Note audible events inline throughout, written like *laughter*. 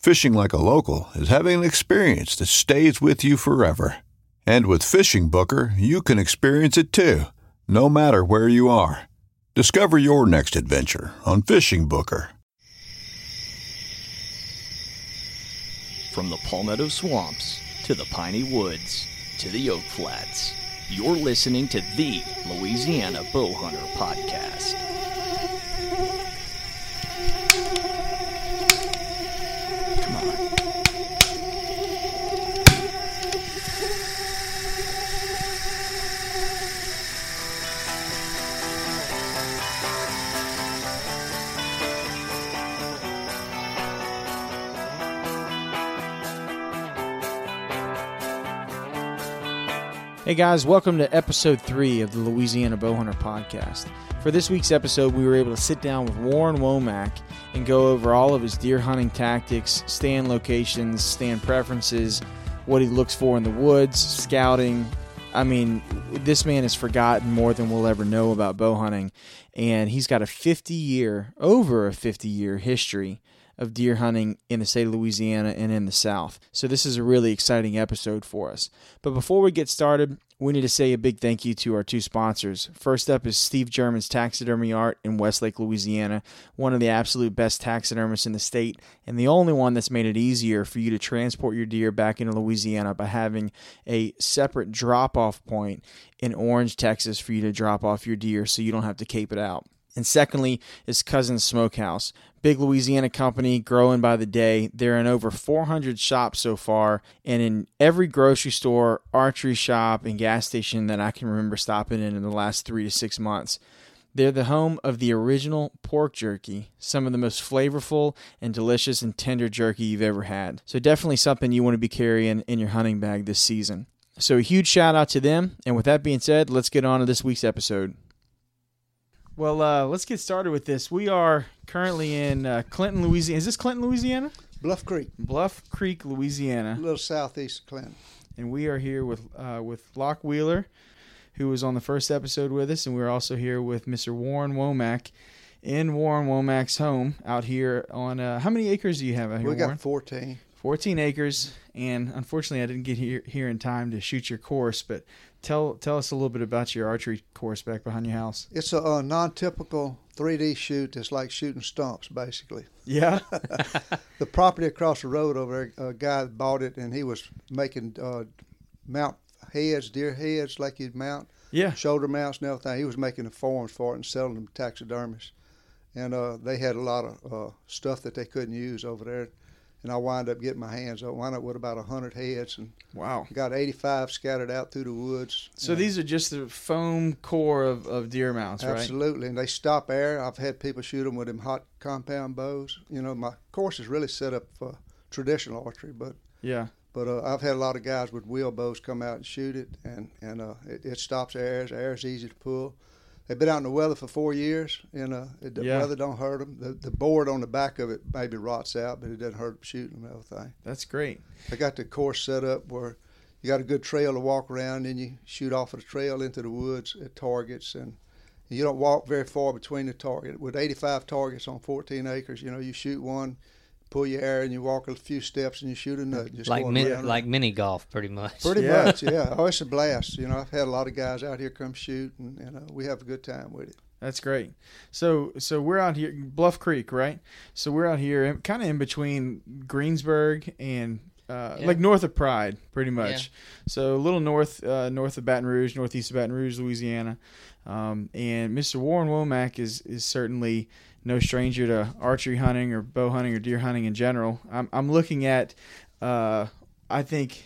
Fishing like a local is having an experience that stays with you forever. And with FishingBooker, you can experience it too, no matter where you are. Discover your next adventure on FishingBooker. From the Palmetto Swamps to the Piney Woods to the Oak Flats, you're listening to the Louisiana Bowhunter Podcast. Come *laughs* on. Hey guys, welcome to episode three of the Louisiana Bowhunter Podcast. For this week's episode, we were able to sit down with Warren Womack and go over all of his deer hunting tactics, stand locations, stand preferences, what he looks for in the woods, scouting. I mean, this man has forgotten more than we'll ever know about bow hunting, and he's got a 50 year, over a 50 year history of deer hunting in the state of Louisiana and in the South. So this is a really exciting episode for us. But before we get started, we need to say a big thank you to our two sponsors. First up is Steve German's Taxidermy Art in Westlake, Louisiana, one of the absolute best taxidermists in the state, and the only one that's made it easier for you to transport your deer back into Louisiana by having a separate drop off point in Orange, Texas for you to drop off your deer so you don't have to cape it out. And secondly is Cousins Smokehouse. Big Louisiana company, growing by the day. They're in over 400 shops so far, and in every grocery store, archery shop, and gas station that I can remember stopping in in the last three to six months. They're the home of the original pork jerky, some of the most flavorful and delicious and tender jerky you've ever had. So, definitely something you want to be carrying in your hunting bag this season. So, a huge shout out to them. And with that being said, let's get on to this week's episode. Well, uh, let's get started with this. We are currently in uh, Clinton, Louisiana. Is this Clinton, Louisiana? Bluff Creek, Bluff Creek, Louisiana. a little southeast of Clinton. and we are here with uh, with Locke Wheeler, who was on the first episode with us, and we're also here with Mr. Warren Womack in Warren Womack's home out here on. Uh, how many acres do you have out here, we Warren? got 14. 14 acres, and unfortunately, I didn't get here here in time to shoot your course. But tell tell us a little bit about your archery course back behind your house. It's a, uh non-typical 3D shoot. It's like shooting stumps, basically. Yeah, *laughs* *laughs* The property across the road over there, a guy bought it, and he was making uh, mount heads, deer heads, like you'd mount yeah. shoulder mounts and everything. He was making the forms for it and selling them to taxidermists. And uh, they had a lot of uh, stuff that they couldn't use over there. And I wind up getting my hands on. Wound up with about hundred heads, and Wow. got 85 scattered out through the woods. So these are just the foam core of, of deer mounts, right? Absolutely, and they stop air. I've had people shoot them with them hot compound bows. You know, my course is really set up for traditional archery, but Yeah. but uh, I've had a lot of guys with wheel bows come out and shoot it, and and uh, it, it stops airs. Air's easy to pull. They've been out in the weather for four years, and uh, it, the Yeah. weather don't hurt them. The, the board on the back of it maybe rots out, but it doesn't hurt them shooting them everything. That's great. I got the course set up where you got a good trail to walk around, and you shoot off of the trail into the woods at targets, and you don't walk very far between the target. With 85 targets on 14 acres, you know, you shoot one, pull your arrow, and you walk a few steps, and you shoot a nut. Just like going min- like mini golf, pretty much. Pretty Yeah. much, yeah. Oh, it's a blast. You know, I've had a lot of guys out here come shoot, and, and uh, we have a good time with it. That's great. So so we're out here Bluff Creek, right? So we're out here kind of in between Greensburg and uh, Yeah. like north of Pride, pretty much. So a little north uh, north of Baton Rouge, northeast of Baton Rouge, Louisiana. Um, and Mr. Warren Womack is is certainly no stranger to archery hunting or bow hunting or deer hunting in general. I'm I'm looking at uh, I think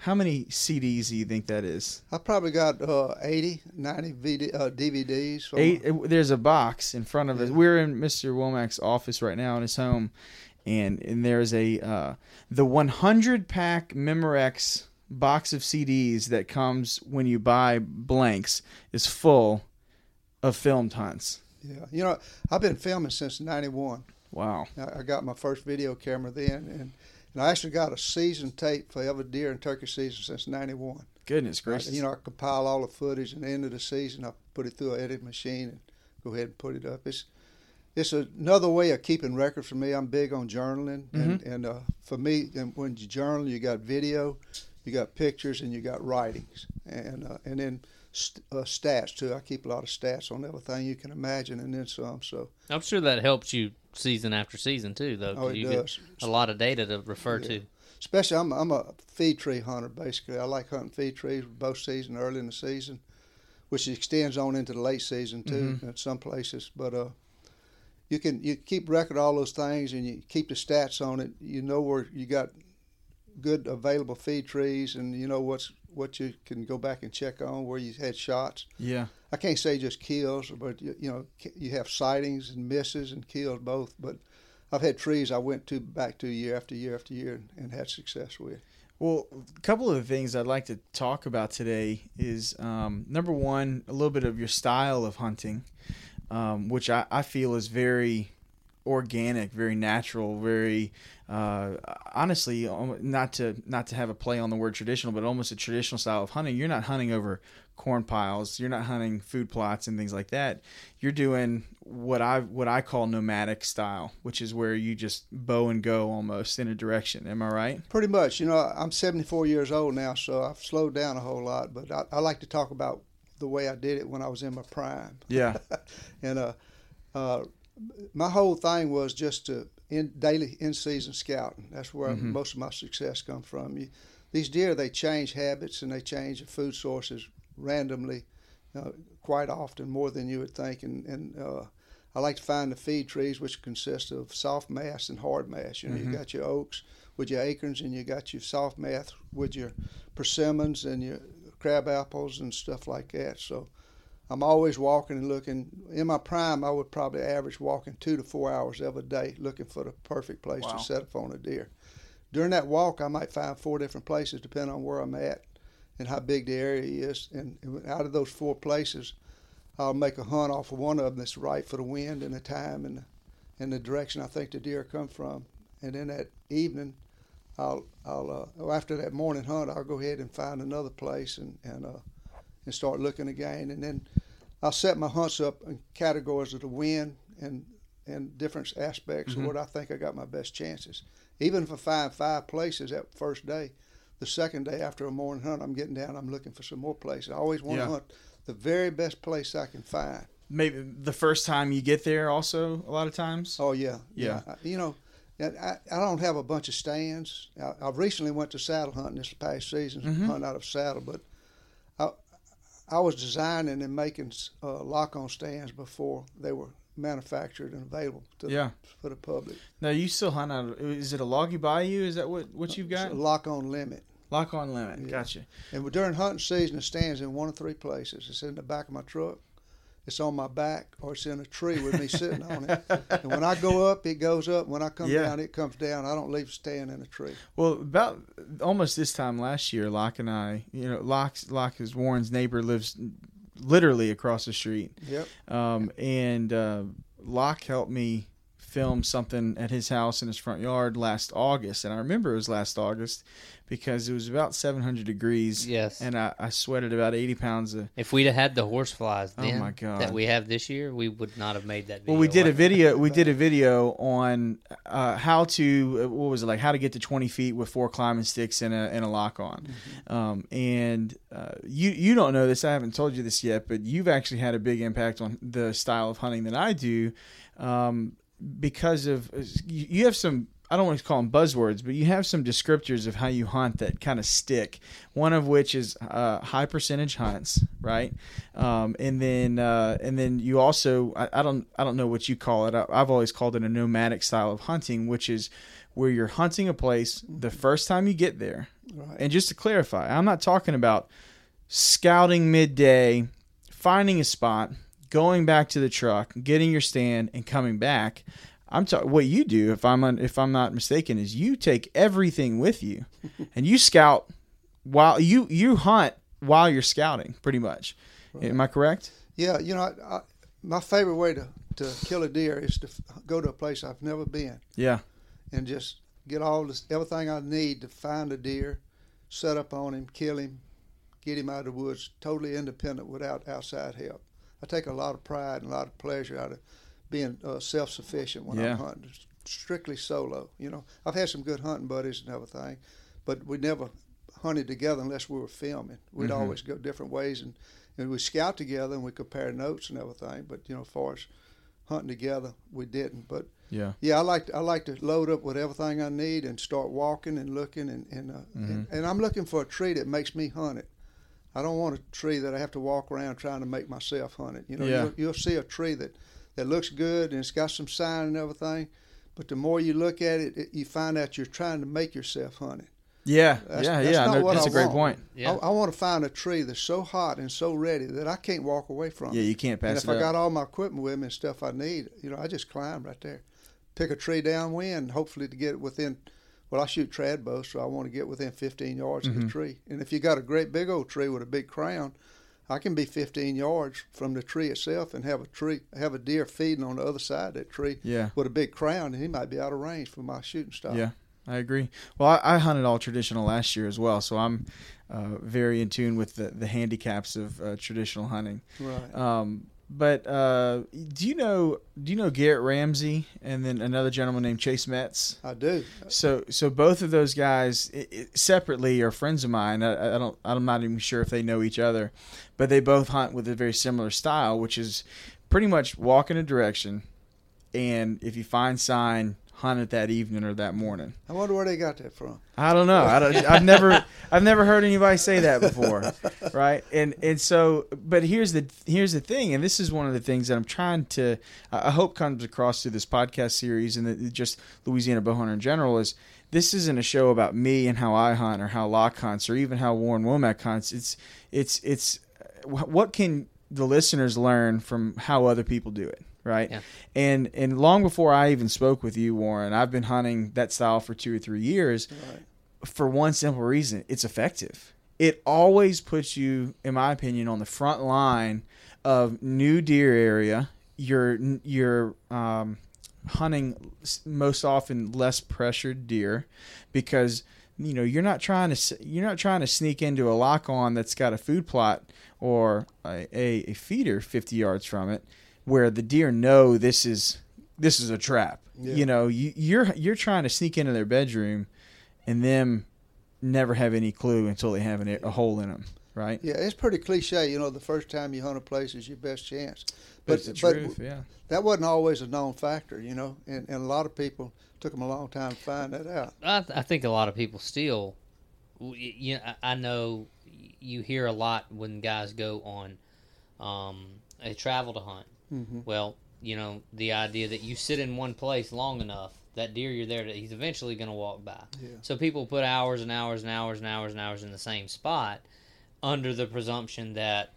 how many CDs do you think that is? I probably got uh, 80, 90 VD, uh, DVDs. Eight. There's a box in front of us. We're in Mr. Womack's office right now in his home, and and there's a uh, the 100 pack Memorex box of CDs that comes when you buy blanks is full of filmed hunts. Yeah, you know, I've been filming since '91. Wow. I I got my first video camera then, and, and I actually got a season tape for every deer and turkey season since '91. Goodness gracious. You know, I compile all the footage, and the end of the season, I put it through an edit machine and go ahead and put it up. It's it's another way of keeping record for me. I'm big on journaling, and, and uh, for me, and when you journal, you got video, you got pictures, and you got writings, and uh, and then st- uh, stats too. I keep a lot of stats on everything you can imagine, and then some. So I'm sure that helps you season after season too, though. Oh, it you does. get a lot of data to refer to. especially I'm I'm a feed tree hunter basically. I like hunting feed trees both season, early in the season, which extends on into the late season too at some places. But uh, you can you keep record of all those things and you keep the stats on it. You know where you got good available feed trees and you know what's what you can go back and check on where you had shots. yeah. I can't say just kills, but you, you know you have sightings and misses and kills both. But I've had trees I went to back to year after year after year and, and had success with. Well, a couple of the things I'd like to talk about today is um, number one, a little bit of your style of hunting, um, which I, I feel is very organic, very natural, very uh, honestly, not to not to have a play on the word traditional, but almost a traditional style of hunting. You're not hunting over corn piles. You're not hunting food plots and things like that. You're doing what I what I call nomadic style, which is where you just bow and go almost in a direction. Am I right? Pretty much. You know, I'm 74 years old now, so I've slowed down a whole lot. But I, I like to talk about the way I did it when I was in my prime. Yeah. *laughs* And uh, uh, my whole thing was just to in daily in season scouting. That's where most of my success comes from. You, these deer they change habits and they change food sources randomly, uh, quite often more than you would think. And, and uh, I like to find the feed trees, which consist of soft mass and hard mass. You know, you got your oaks with your acorns, and you got your soft mass with your persimmons and your crab apples and stuff like that. So I'm always walking and looking. In my prime, I would probably average walking two to four hours every day looking for the perfect place Wow. to set up on a deer. During that walk, I might find four different places depending on where I'm at and how big the area is. And out of those four places, I'll make a hunt off of one of them that's right for the wind and the time and the, and the direction I think the deer come from. And then that evening, I'll I'll uh, after that morning hunt, I'll go ahead and find another place and and uh, and start looking again. And then I'll set my hunts up in categories of the wind and and different aspects of what I think I got my best chances. Even if I find five places that first day, the second day after a morning hunt, I'm getting down. I'm looking for some more places. I always want to hunt the very best place I can find. Maybe the first time you get there, also a lot of times. Oh yeah, Yeah. I- You know, I, I don't have a bunch of stands. I, I recently went to saddle hunting this past season, Mm-hmm. hunting out of saddle, but I I was designing and making uh, lock-on stands before they were manufactured and available to Yeah. for the public. Now you still hunt out. Of, is it a Loggy Bayou? Is that what what you've got? Lock-on limit. Lock on limit. Yeah. Gotcha. And during hunting season, the stands in one of three places. It's in the back of my truck, it's on my back, or it's in a tree with me sitting on it. And when I go up, it goes up. When I come Yeah. down, it comes down. I don't leave stand in a tree. Well, about almost this time last year, Locke and I, you know, Locke Locke is Warren's neighbor, lives literally across the street. Yep. Um, and uh, Locke helped me film something at his house in his front yard last August, and I remember it was last August because it was about 700 degrees. Yes. and I, I sweated about 80 pounds of. If we'd have had the horse flies Oh my God. that we have this year, we would not have made that video. Well, we did a video. *laughs* We did a video on uh, how to what was it like? How to get to 20 feet with four climbing sticks and a and a lock on. Um, and uh, you you don't know this. I haven't told you this yet, but you've actually had a big impact on the style of hunting that I do, um, because of you have some. I don't want to call them buzzwords, but you have some descriptors of how you hunt that kind of stick. One of which is uh, high percentage hunts, right? Um, and then uh, and then you also I, I don't I don't know what you call it. I, I've always called it a nomadic style of hunting, which is where you're hunting a place the first time you get there. Right. And just to clarify, I'm not talking about scouting midday, finding a spot, going back to the truck, getting your stand, and coming back. I'm talking. What you do, if I'm un, if I'm not mistaken, is you take everything with you, *laughs* and you scout while you you hunt while you're scouting, pretty much. Am I correct? Yeah, you know, I, I, my favorite way to, to kill a deer is to f- go to a place I've never been Yeah. and just get all this everything I need to find a deer, set up on him, kill him, get him out of the woods, totally independent without outside help. I take a lot of pride and a lot of pleasure out of being uh, self-sufficient when Yeah. I'm hunting, strictly solo. You know, I've had some good hunting buddies and everything, but we never hunted together unless we were filming. We'd Mhm. always go different ways and, and we scout together and we compare notes and everything. But you know, as far as hunting together, we didn't. But Yeah. yeah, I like to, I like to load up with everything I need and start walking and looking and and, uh, and and I'm looking for a tree that makes me hunt it. I don't want a tree that I have to walk around trying to make myself hunt it. You know, Yeah. you'll, you'll see a tree that that looks good and it's got some sign and everything, but the more you look at it, it you find out you're trying to make yourself hunt it. Yeah. That's- yeah. that's yeah. not No, what that's I a great want. point. Yeah. I, I want to find a tree that's so hot and so ready that I can't walk away from it. Yeah. it. You can't pass. And if it I up. got all my equipment with me and stuff I need, you know, I just climb right there. Pick a tree downwind, hopefully to get it within. Well, I shoot trad bow, so I want to get within 15 yards of Mm-hmm. the tree. And if you got a great big old tree with a big crown, I can be 15 yards from the tree itself and have a tree, have a deer feeding on the other side of that tree yeah. with a big crown, and he might be out of range for my shooting style. Yeah, I agree. Well, I, I hunted all traditional last year as well, so I'm uh, very in tune with the, the handicaps of uh, traditional hunting. Right. Um, but uh, do you know do you know Garrett Ramsey and then another gentleman named Chase Metz? I do. So so both of those guys i i separately are friends of mine. I, I don't I'm not even sure if they know each other, but they both hunt with a very similar style, which is pretty much walk in a direction, and if you find sign, hunt it that evening or that morning. I wonder where they got that from. I don't know. I don't, I've never *laughs* I've never heard anybody say that before, right? And and so, but here's the here's the thing, and this is one of the things that I'm trying to I I hope comes across through this podcast series and the, just Louisiana bowhunter in general is this isn't a show about me and how I hunt or how Locke hunts or even how Warren Womack hunts. It's it's it's what can the listeners learn from how other people do it, right? Yeah. And and long before I even spoke with you, Warren, I've been hunting that style for two or three years Right. for one simple reason it's effective it always puts you in my opinion on the front line of new deer area you're you're um, hunting most often less pressured deer because you know you're not trying to you're not trying to sneak into a lock on that's got a food plot or a, a, a feeder 50 yards from it where the deer know this is this is a trap Yeah. you know you, you're you're trying to sneak into their bedroom and them never have any clue until they have an, a hole in them right Yeah, it's pretty cliche. You know, the first time you hunt a place is your best chance. but it's the truth yeah that wasn't always a known factor, you know, and, and a lot of people took them a long time to find that out. I, I think a lot of people still, you know, I I know you hear a lot when guys go on, um, they travel to hunt. Mhm. Well, you know, the idea that you sit in one place long enough, that deer you're there, to, he's eventually going to walk by. Yeah. So people put hours and hours and hours and hours and hours in the same spot, under the presumption that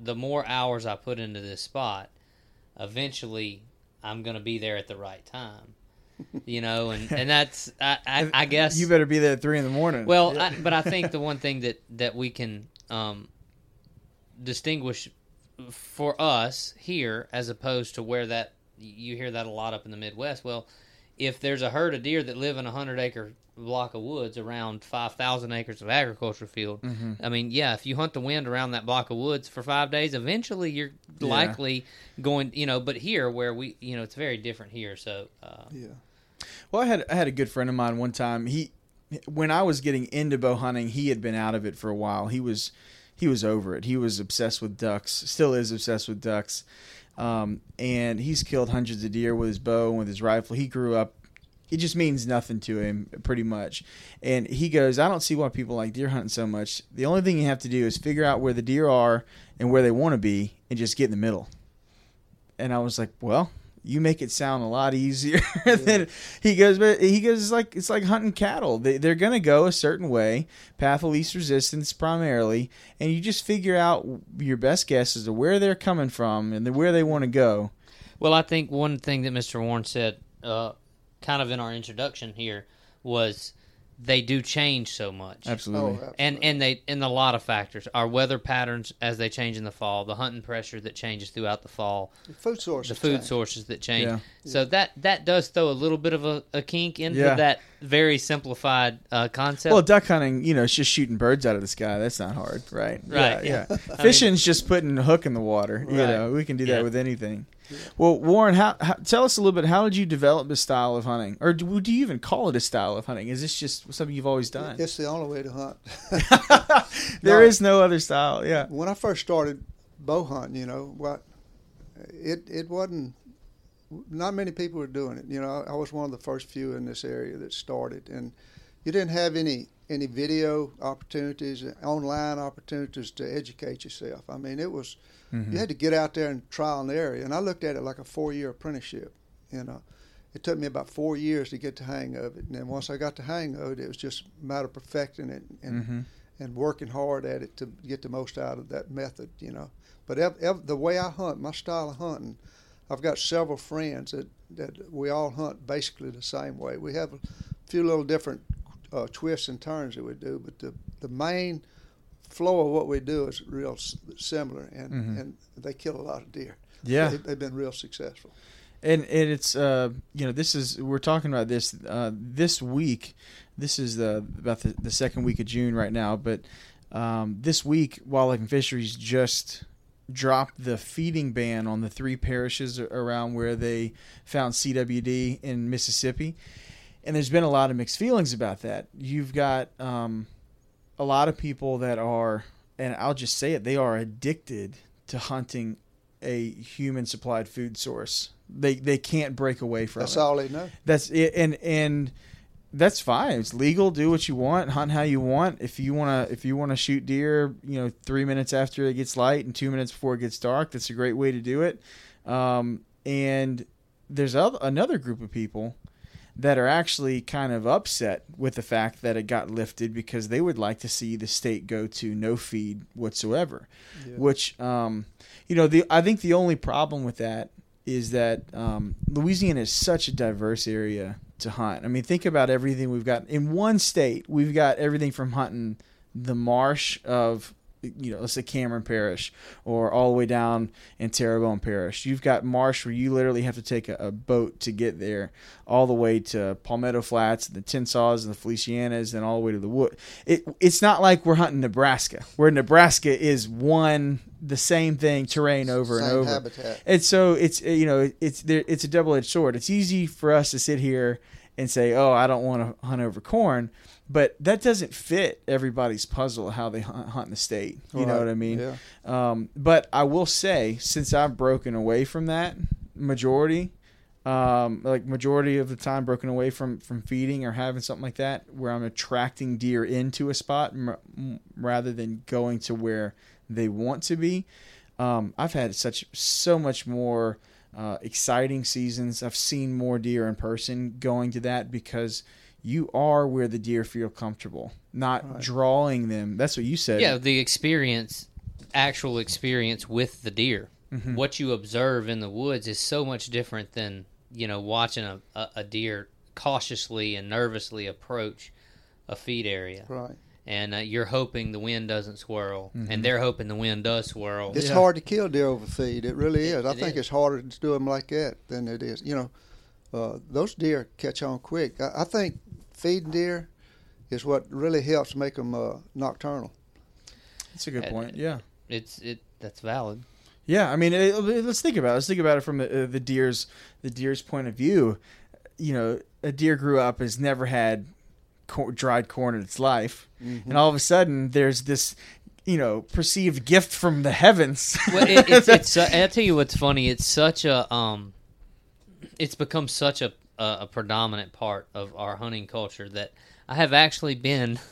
the more hours I put into this spot, eventually I'm going to be there at the right time. *laughs* You know, and, and *laughs* that's I, I, I guess you better be there at three in the morning well, I, but I think the *laughs* one thing that that we can um, distinguish for us here, as opposed to where that you hear that a lot up in the Midwest. Well, if there's a herd of deer that live in a hundred acre block of woods around five thousand acres of agriculture field, Mm-hmm. I mean, yeah, if you hunt the wind around that block of woods for five days, eventually you're Yeah. likely going, you know. But here, where we, you know, it's very different here. So, uh, Yeah. Well, I had I had a good friend of mine one time. He when I was getting into bow hunting, he had been out of it for a while. He was he was over it. He was obsessed with ducks. Still is obsessed with ducks. Um, and he's killed hundreds of deer with his bow and with his rifle. He grew up. It just means nothing to him, pretty much. And he goes, I don't see why people like deer hunting so much. The only thing you have to do is figure out where the deer are and where they want to be, and just get in the middle. And I was like, well, you make it sound a lot easier *laughs* than he goes but he goes it's like it's like hunting cattle they, they're going to go a certain way path of least resistance primarily and you just figure out your best guess as to where they're coming from and where they want to go Well, I think one thing that Mr. Warren said, uh, kind of in our introduction here, was they do change so much. absolutely Oh, absolutely. And and they and a lot of factors. Our weather patterns as they change in the fall, the hunting pressure that changes throughout the fall, The food sources. the food change. sources that change. Yeah. So that that does throw a little bit of a, a kink into Yeah. that very simplified uh, concept. well duck hunting you know it's just shooting birds out of the sky that's not hard right Right, yeah, yeah. yeah. fishing's just putting a hook in the water you Right. know we can do that Yeah. with anything well warren how, how tell us a little bit how did you develop this style of hunting or do, do you even call it a style of hunting is this just something you've always done It's the only way to hunt. *laughs* There No. is no other style. Yeah. when I first started bow hunting, you know, what it it wasn't. Not many people were doing it. You know, I was one of the first few in this area that started, and you didn't have any any video opportunities, online opportunities to educate yourself. I mean, it was you had to get out there and trial and error. And I looked at it like a four year apprenticeship. You know, it took me about four years to get the hang of it, and then once I got the hang of it, it was just a matter of perfecting it and Mm-hmm. and working hard at it to get the most out of that method, you know. But ev- ev- the way I hunt, my style of hunting, I've got several friends that, that we all hunt basically the same way. We have a few little different uh, twists and turns that we do, but the, the main flow of what we do is real similar, and, Mhm. and they kill a lot of deer. Yeah. They, they've been real successful. And and it's uh you know this is we're talking about this uh this week. This is the about the, the second week of June right now, but um, this week Wildlife and Fisheries just dropped the feeding ban on the three parishes around where they found CWD in Mississippi. And there's been a lot of mixed feelings about that. You've got um, a lot of people that are, and I'll just say it, they are addicted to hunting a human supplied food source. They they can't break away from That's it. all they know. That's it, and and that's fine. It's legal. Do what you want. Hunt how you want. If you wanna if you wanna shoot deer, you know, three minutes after it gets light and two minutes before it gets dark, that's a great way to do it. Um, and there's other, another group of people that are actually kind of upset with the fact that it got lifted because they would like to see the state go to no feed whatsoever. Yeah. Which, um, you know, the I think the only problem with that is that um, Louisiana is such a diverse area to hunt. I mean, think about everything we've got in one state. We've got everything from hunting the marsh of you know, let's say Cameron Parish or all the way down in Terrebonne Parish. You've got marsh where you literally have to take a, a boat to get there, all the way to Palmetto Flats, and the Tensas and the Felicianas, and all the way to the wood. It, it's not like we're hunting Nebraska, where Nebraska is one the same thing terrain over and over. habitat. And so it's you know it's there, it's a double edged sword. It's easy for us to sit here and say, "Oh, I don't want to hunt over corn," but that doesn't fit everybody's puzzle how they hunt, hunt in the state. You know what I mean? Yeah. Um, but I will say, since I've broken away from that majority, um, like majority of the time broken away from from feeding or having something like that, where I'm attracting deer into a spot m- m- rather than going to where they want to be. Um, I've had such so much more uh, exciting seasons. I've seen more deer in person going to that because you are where the deer feel comfortable, not Right. drawing them. That's what you said. Yeah, the experience, actual experience with the deer. Mm-hmm. What you observe in the woods is so much different than you know watching a, a, a deer cautiously and nervously approach a feed area. Right. and uh, you're hoping the wind doesn't swirl, Mm-hmm. and they're hoping the wind does swirl. It's Yeah. hard to kill deer over feed. It really It- is. I it think is. it's harder to do them like that than it is. You know, uh, those deer catch on quick. I, I think feeding deer is what really helps make them uh, nocturnal. That's a good point. Yeah. It's it that's valid. Yeah, I mean, it, it- let's think about it. Let's think about it from the uh, the deer's the deer's point of view. You know, a deer grew up has never had cor- dried corn in its life, Mm-hmm. and all of a sudden there's this, you know, perceived gift from the heavens. Well, it, it's *laughs* it's. Uh, I'll tell you what's funny. It's such a um, it's become such a a, a predominant part of our hunting culture that I have actually been. *laughs*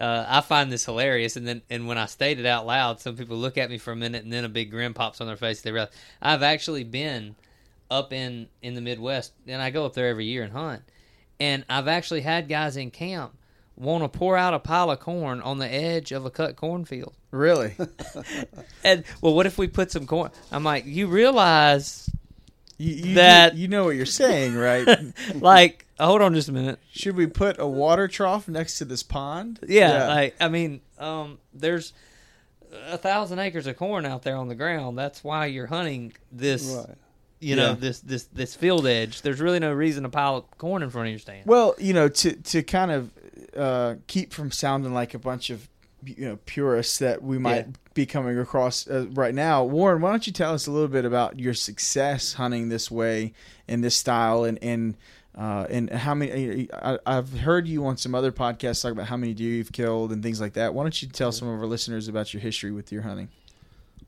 Uh, I find this hilarious, and then and when I state it out loud, some people look at me for a minute, and then a big grin pops on their face. They realize I've actually been up in in the Midwest, and I go up there every year and hunt. And I've actually had guys in camp want to pour out a pile of corn on the edge of a cut cornfield. really? *laughs* And well, what if we put some corn? I'm like, you realize, You, you, That- you know what you're saying, right? *laughs* like, hold on just a minute. Should we put a water trough next to this pond? Yeah, like, I mean, um, there's a thousand acres of corn out there on the ground. That's why you're hunting this, Right. you know, Yeah. this this this field edge. There's really no reason to pile up corn in front of your stand. Well, you know, to to kind of uh, keep from sounding like a bunch of you know purists that we might Yeah. Be coming across uh, right now, Warren, why don't you tell us a little bit about your success hunting this way in this style and and uh, and how many? I, I've heard you on some other podcasts talk about how many deer you've killed and things like that. Why don't you tell some of our listeners about your history with deer hunting?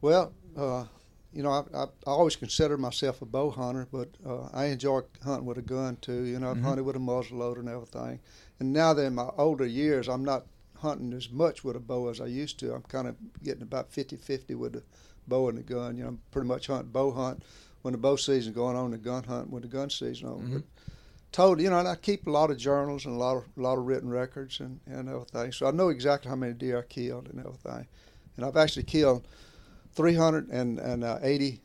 Well, uh, you know, I, I, I always considered myself a bow hunter, but uh, I enjoy hunting with a gun too. You know, I've hunted with a muzzle loader and everything. And now that in my older years, I'm not hunting as much with a bow as I used to. I'm kind of getting about 50-50 with the bow and the gun. You know, I'm pretty much hunting bow hunt when the bow season's going on, and gun hunt when the gun season on. Mm-hmm. But totally, you know, and I keep a lot of journals and a lot of a lot of written records and, and everything. So I know exactly how many deer I killed and everything. And I've actually killed 380,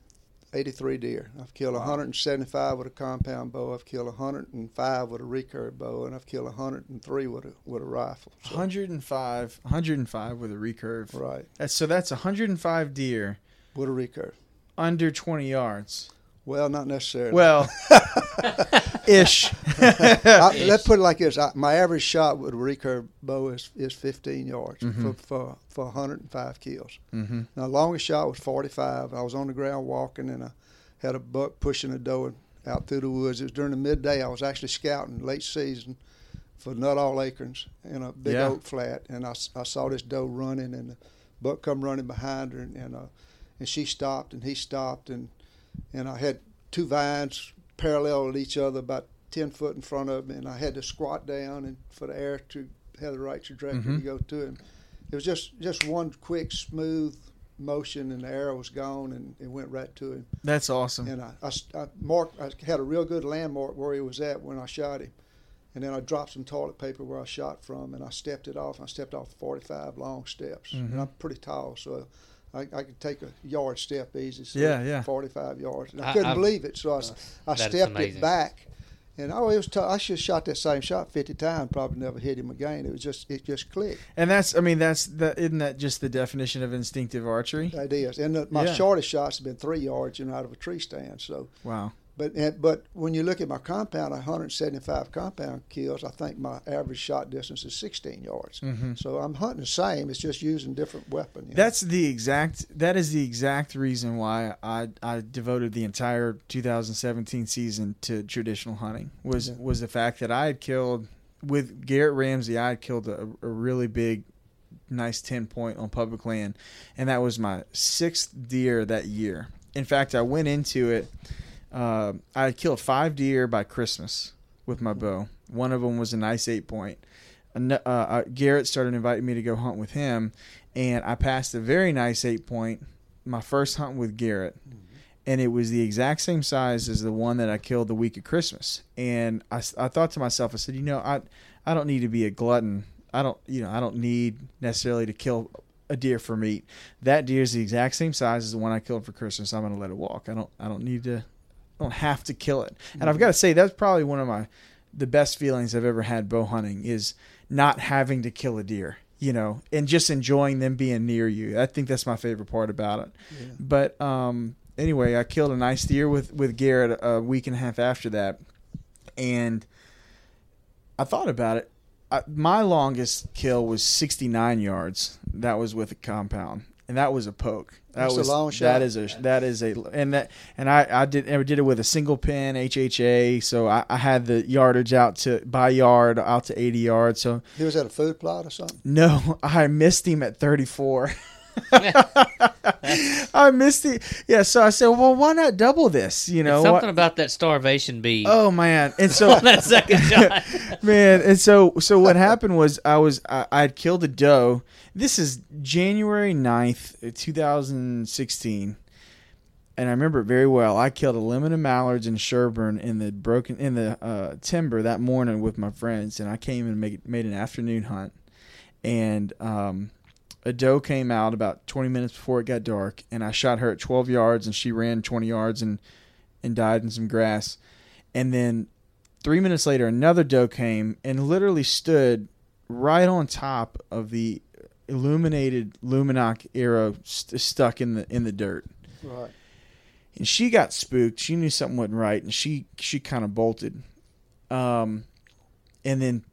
83 deer. I've killed 175 with a compound bow. I've killed 105 with a recurve bow, and I've killed 103 with a with a rifle. So, 105, 105 with a recurve. right, That's, so that's 105 deer with a recurve. under 20 yards. Well, not necessarily. Well, *laughs* ish. I, *laughs* let's put it like this: I, my average shot with a recurve bow is, is 15 yards Mm-hmm. for, for for 105 kills. hmm Now, longest shot was 45. I was on the ground walking, and I had a buck pushing a doe out through the woods. It was during the midday. I was actually scouting late season for nut all Acorns in a big Yeah. oak flat, and I, I saw this doe running, and the buck come running behind her, and and, uh, and she stopped, and he stopped, and and I had two vines parallel with each other, about 10 foot in front of me, and I had to squat down and for the air to have the right trajectory to go to him. It was just just one quick, smooth motion, and the arrow was gone, and it went right to him. That's awesome. And I, I, I marked, I had a real good landmark where he was at when I shot him. And then I dropped some toilet paper where I shot from, and I stepped it off. I stepped off 45 long steps. Mm-hmm. And I'm pretty tall, so I, I could take a yard step easy. So Yeah, yeah. 45 yards. And I, I- couldn't I've- believe it, so I, s- uh, I That is stepped it back. And oh, it was t- I should have shot that same shot 50 times, probably never hit him again. It was just, it just clicked. And that's, I mean, that's that. Isn't that just the definition of instinctive archery? That is. And the, my Yeah. shortest shots have been three yards, you know, out of a tree stand. So, Wow. But and, but when you look at my compound, 175 compound kills, I think my average shot distance is 16 yards. Mhm. So I'm hunting the same. It's just using different weapon. you know. That's the exact. That is the exact reason why I I devoted the entire 2017 season to traditional hunting. Was Yeah. was the fact that I had killed with Garrett Ramsey. I had killed a, a really big, nice 10 point on public land, and that was my sixth deer that year. In fact, I went into it. Uh, I had killed five deer by Christmas with my bow. One of them was a nice eight point. Uh, uh, Garrett started inviting me to go hunt with him, and I passed a very nice eight point. My first hunt with Garrett, and it was the exact same size as the one that I killed the week of Christmas. And I, I thought to myself, I said, you know, I I don't need to be a glutton. I don't you know I don't need necessarily to kill a deer for meat. That deer is the exact same size as the one I killed for Christmas. I'm going to let it walk. I don't I don't need to I don't have to kill it. And I've got to say that's probably one of my the best feelings I've ever had bow hunting is not having to kill a deer. you know, and just enjoying them being near you. I think that's my favorite part about it. Yeah. But um, anyway, I killed a nice deer with with Garrett a week and a half after that, and I thought about it. I, my longest kill was 69 yards. That was with a compound, and that was a poke. That That's a was long shot. that is a that is a and that and I I did I did it with a single pin HHA. So I, I had the yardage out to by yard out to 80 yards. So He was at a food plot or something. no, *laughs* I missed him at 34. *laughs* *laughs* I missed it. Yeah, so I said, well, why not double this? You know, Something what- about that starvation bee. oh man, and so *laughs* that second *laughs* shot. man, and so so what happened was I was I, I had killed a doe. This is January 9th, 2016. And I remember it very well. I killed a limit of mallards in Sherburne in the broken in the uh, timber that morning with my friends, and I came and made, made an afternoon hunt. And um, a doe came out about 20 minutes before it got dark, and I shot her at 12 yards, and she ran 20 yards and and died in some grass. And then three minutes later, another doe came and literally stood right on top of the illuminated Lumenok arrow st- stuck in the in the dirt. Right. And she got spooked. She knew something wasn't right, and she she kind of bolted. Um, and then,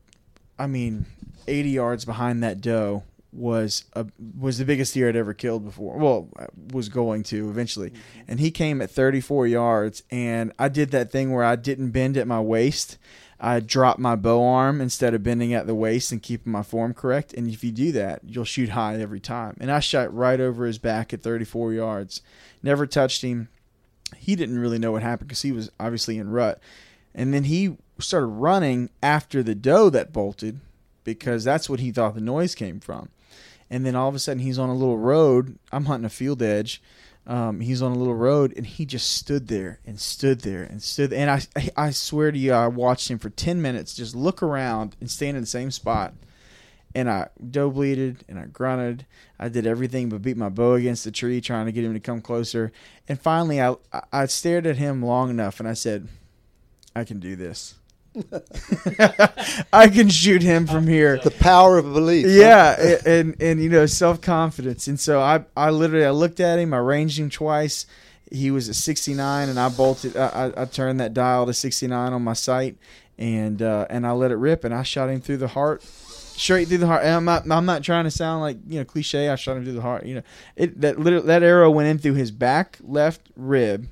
I mean, eighty yards behind that doe was a was the biggest deer I'd ever killed before. Well, I was going to eventually, mm-hmm. and he came at thirty four yards, and I did that thing where I didn't bend at my waist. I dropped my bow arm instead of bending at the waist and keeping my form correct. And if you do that, you'll shoot high every time. And I shot right over his back at 34 yards. Never touched him he didn't really know what happened because he was obviously in rut. And then he started running after the doe that bolted because that's what he thought the noise came from. And then all of a sudden he's on a little road. I'm hunting a field edge. Um, he's on a little road and he just stood there and stood there and stood. There. And I, I swear to you, I watched him for 10 minutes just look around and stand in the same spot and I doe bleeded and I grunted. I did everything but beat my bow against the tree, trying to get him to come closer. And finally, I I stared at him long enough, and I said, "I can do this. *laughs* I can shoot him from here." The power of belief. Yeah, a- and and you know self confidence, and so I I literally I looked at him, I ranged him twice. He was at 69, and I bolted. I, I, I turned that dial to 69 on my sight, and uh, and I let it rip, and I shot him through the heart, straight through the heart. And I'm not I'm not trying to sound like you know cliche. I shot him through the heart. You know, it that that arrow went in through his back left rib.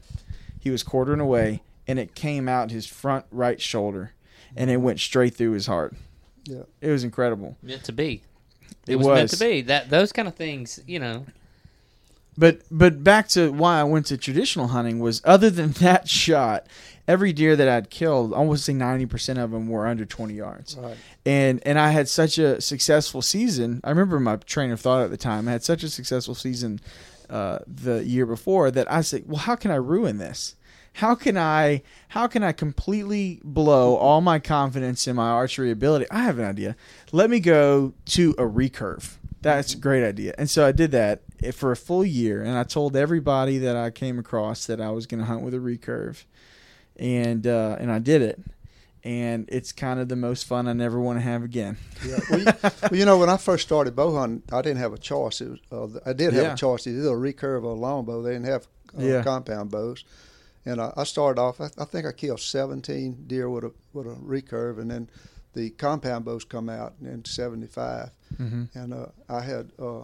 He was quartering away, and it came out his front right shoulder, and it went straight through his heart. Yeah. It was incredible. meant to be. It, It was, meant to be. That those kind of things, you know. But but back to why I went to traditional hunting was other than *laughs* that shot, every deer that I'd killed, I would say ninety percent of them were under twenty yards. Right. And and I had such a successful season. I remember my train of thought at the time. I had such a successful season uh, the year before that I said, well, how can I ruin this? How can I how can I completely blow all my confidence in my archery ability? I have an idea. Let me go to a recurve. That's a great idea. And so I did that for a full year and I told everybody that I came across that I was going to hunt with a recurve. And uh, and I did it. And it's kind of the most fun I never want to have again. Yeah. Well, you, well, you know, when I first started bow hunting, I didn't have a choice. It was, uh, I did have Yeah. a choice. Either a recurve or a longbow. They didn't have uh, Yeah. compound bows. And I, I started off. I, I think I killed 17 deer with a with a recurve, and then the compound bows come out in '75. Mm-hmm. And uh, I had uh,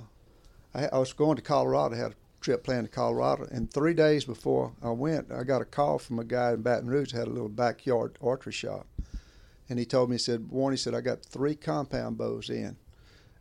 I, I was going to Colorado. I had a trip planned to Colorado, and three days before I went, I got a call from a guy in Baton Rouge had a little backyard archery shop, and he told me he said, "Warren," he said, "I got three compound bows in."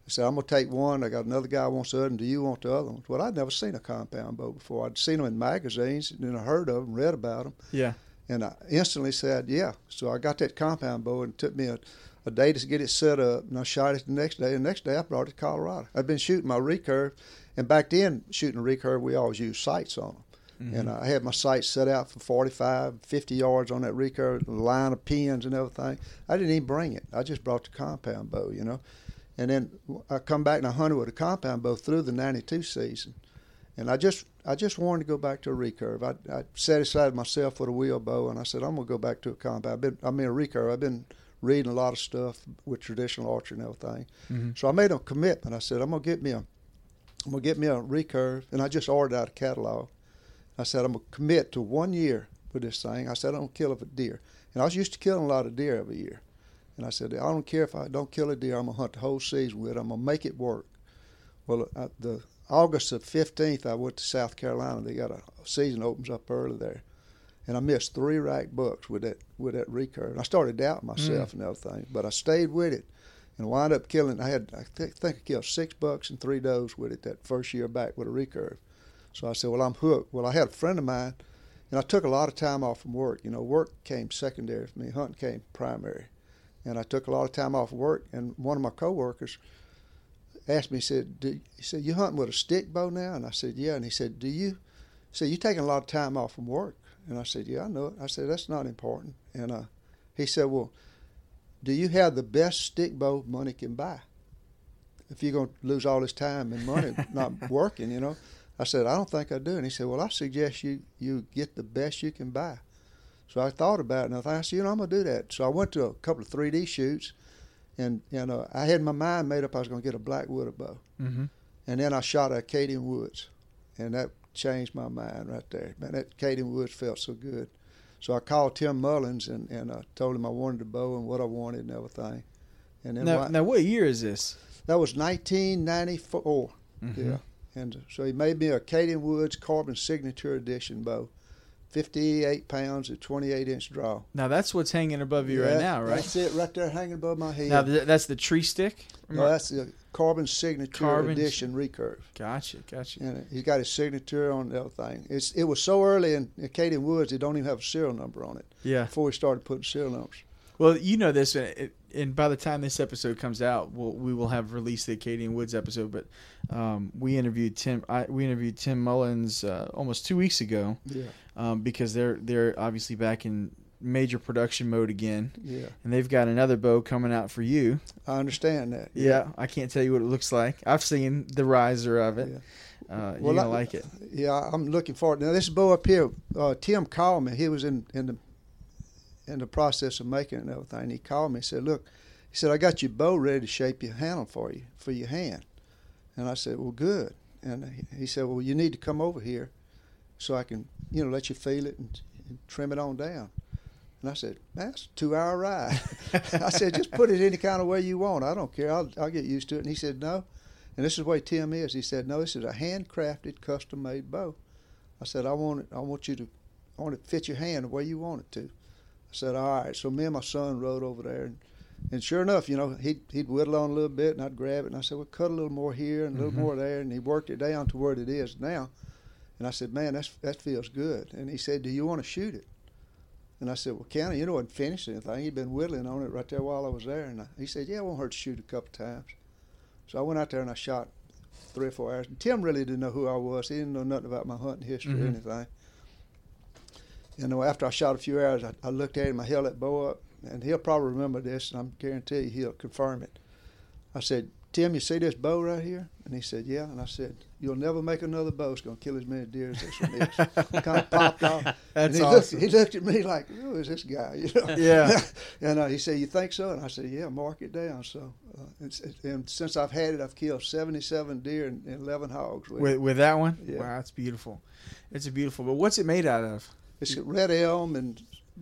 I said, "I'm gonna take one. I got another guy wants the other. one. Do you want the other one?" Well, I'd never seen a compound bow before. I'd seen them in magazines, and then I heard of them, read about them, Yeah. and I instantly said, "Yeah." So I got that compound bow, and it took me a, a day to get it set up, and I shot it the next day. The next day, I brought it to Colorado. I've been shooting my recurve, and back then, shooting a recurve, we always used sights on them. Mm-hmm. And I had my sights set out for 45, 50 yards on that recurve, line of pins and everything. I didn't even bring it. I just brought the compound bow, you know. And then I come back and I hunted with a compound bow through the '92 season, and I just I just wanted to go back to a recurve. I, I satisfied myself with a wheel bow, and I said I'm gonna go back to a compound. I've been I mean a recurve. I've been reading a lot of stuff with traditional archery and everything. Mm-hmm. So I made a commitment. I said, I'm gonna get me a, I'm gonna get me a recurve, and I just ordered out a catalog. I said, I'm gonna commit to one year with this thing. I said, I don't kill a deer, and I was used to killing a lot of deer every year. And I said, I don't care if I don't kill a deer. I'm gonna hunt the whole season with it. I'm gonna make it work. Well, uh, the August the 15th, I went to South Carolina. They got a season opens up early there, and I missed three rack bucks with that with that recurve. And I started doubting myself and everything, but I stayed with it, and wound up killing. I had I th- think I killed six bucks and three does with it that first year back with a recurve. So I said, well, I'm hooked. Well, I had a friend of mine, and I took a lot of time off from work. You know, work came secondary for me. Hunting came primary, and I took a lot of time off work. And one of my coworkers asked me, he said, do, he said, you hunting with a stick bow now? And I said, yeah. And he said, do you? He said, you taking a lot of time off from work? And I said, yeah, I know it. I said, that's not important. And uh, he said, well, do you have the best stick bow money can buy? If you're going to lose all this time and money *laughs* not working, you know. I said, I don't think I do. And he said, well, I suggest you, you get the best you can buy. So I thought about it, and I thought, I said, you know, I'm going to do that. So I went to a couple of 3D shoots, and you know, I had my mind made up I was going to get a black widow bow. Mm-hmm. And then I shot a Acadian Woods, and that changed my mind right there. Man, that Acadian Woods felt so good. So I called Tim Mullins and, and I told him I wanted a bow and what I wanted and everything. And then Now, why- now, what year is this? that was 1994. Mhm. Yeah. And so he made me a Acadian Woods Carbon Signature Edition bow, 58 pounds at 28 inch draw. Now that's what's hanging above you Yeah, right now, right? That's it, right there, hanging above my head. Now th- that's the tree stick. no, that's the Carbon Signature Carbon- Edition recurve. Gotcha, gotcha. And he's got his signature on everything. It's it was so early in Acadian Woods, it don't even have a serial number on it. Yeah. Before we started putting serial numbers. Well, you know this, it, and by the time this episode comes out, we'll, we will have released the Acadian Woods episode. But um, we interviewed Tim. I, we interviewed Tim Mullins uh, almost two weeks ago Yeah, um, because they're they're obviously back in major production mode again, yeah. and they've got another bow coming out for you. I understand that. Yeah, I can't tell you what it looks like. I've seen the riser of it. Uh, Well, you're I- gonna like it. Yeah, I'm looking forward. Now this bow up here, uh, Tim called me. He was in in the in the process of making it and everything. He called me and said, "Look," he said, "I got your bow ready to shape your handle for you for your hand." And I said, "Well, good." And he- said, "Well, you need to come over here so I can, you know, let you feel it and, and trim it on down." And I said, "Man, that's a two-hour ride." *laughs* I said, "Just put it any kind of way you want. I don't care. I'll, I'll get used to it." And he said, "No." And this is the way Tim is. He said, "No, this is a handcrafted, custom-made bow." I said, "I want it. I want you to, I want it to fit your hand the way you want it to." I said, "All right." So me and my son rode over there, and, and sure enough, you know, he'd he'd whittle on a little bit, and I'd grab it, and I said, "Well, cut a little more here and a little Mhm. more there," and he worked it down to where it is now. And I said, "Man, that's that feels good." And he said, "Do you want to shoot it?" And I said, "Well, County, you know, hadn't finished anything. He'd been whittling on it right there while I was there." And I, he said, "Yeah, it won't hurt to shoot a couple times." So I went out there and I shot three or four hours. And Tim really didn't know who I was. He didn't know nothing about my hunting history or Mhm. anything. You know, after I shot a few arrows, I, I looked at him. I held that bow up, and he'll probably remember this, and I'm guarantee you he'll confirm it. I said, "Tim, you see this bow right here?" And he said, "Yeah." And I said, "You'll never make another bow. It's gonna kill as many deer as this one is." kind of *laughs* popped off. That's and he awesome. Looked, he looked at me like, "Who is this guy?" *laughs* You know? Yeah. *laughs* and uh, he said, "You think so?" And I said, "Yeah, mark it down." So, uh, it's, it's, and since I've had it, I've killed seventy-seven deer and, and eleven hogs with, With with that one, Yeah. wow, that's beautiful. It's a beautiful. But what's it made out of? It's red elm and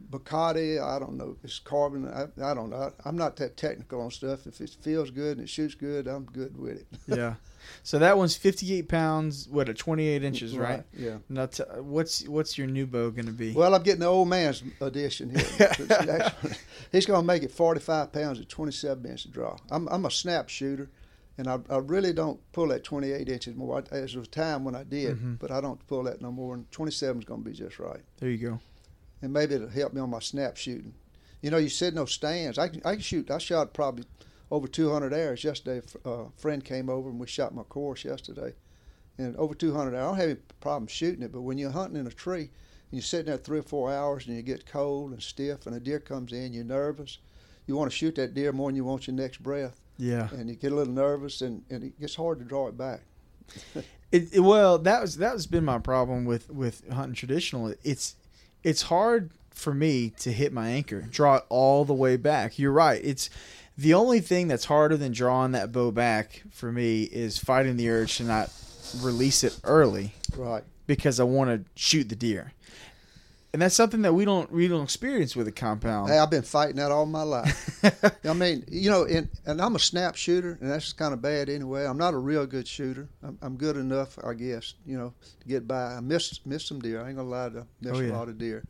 Bacardi. I don't know. It's carbon. I, I don't know. I, I'm not that technical on stuff. If it feels good and it shoots good, I'm good with it. *laughs* yeah. So that one's 58 pounds. What at 28 inches, right? Yeah. Now, t- what's what's your new bow gonna be? Well, I'm getting the old man's edition here. *laughs* Actually- He's going to make it 45 pounds at 27 inch draw. I'm, I'm a snap shooter, and I, I really don't pull that 28 inches more. I, there was a time when I did, Mhm. but I don't pull that no more. And 27 is going to be just right. there you go. And maybe it'll help me on my snap shooting. You know, you said no stands. I, can- I can shoot. I shot probably over 200 arrows yesterday. A uh, friend came over and we shot my course yesterday. And over 200 arrows. I don't have any problem shooting it, but when you're hunting in a tree and you're sitting there three or four hours and you get cold and stiff and a deer comes in, you're nervous. You want to shoot that deer more than you want your next breath. Yeah. And you get a little nervous and, and it gets hard to draw it back. *laughs* It, it- well, that was that has been my problem with with hunting traditional. It's it's hard for me to hit my anchor, draw it all the way back. You're right. It's the only thing that's harder than drawing that bow back for me is fighting the urge to not release it early Right. because I want to shoot the deer. And that's something that we don't we don't experience with a compound. Hey, I've been fighting that all my life. *laughs* I mean, you know, and, and I'm a snap shooter, and that's kind of bad anyway. I'm not a real good shooter. I'm, I'm good enough, I guess, you know, to get by. I missed missed some deer. I ain't gonna lie to miss Oh, yeah. a lot of deer.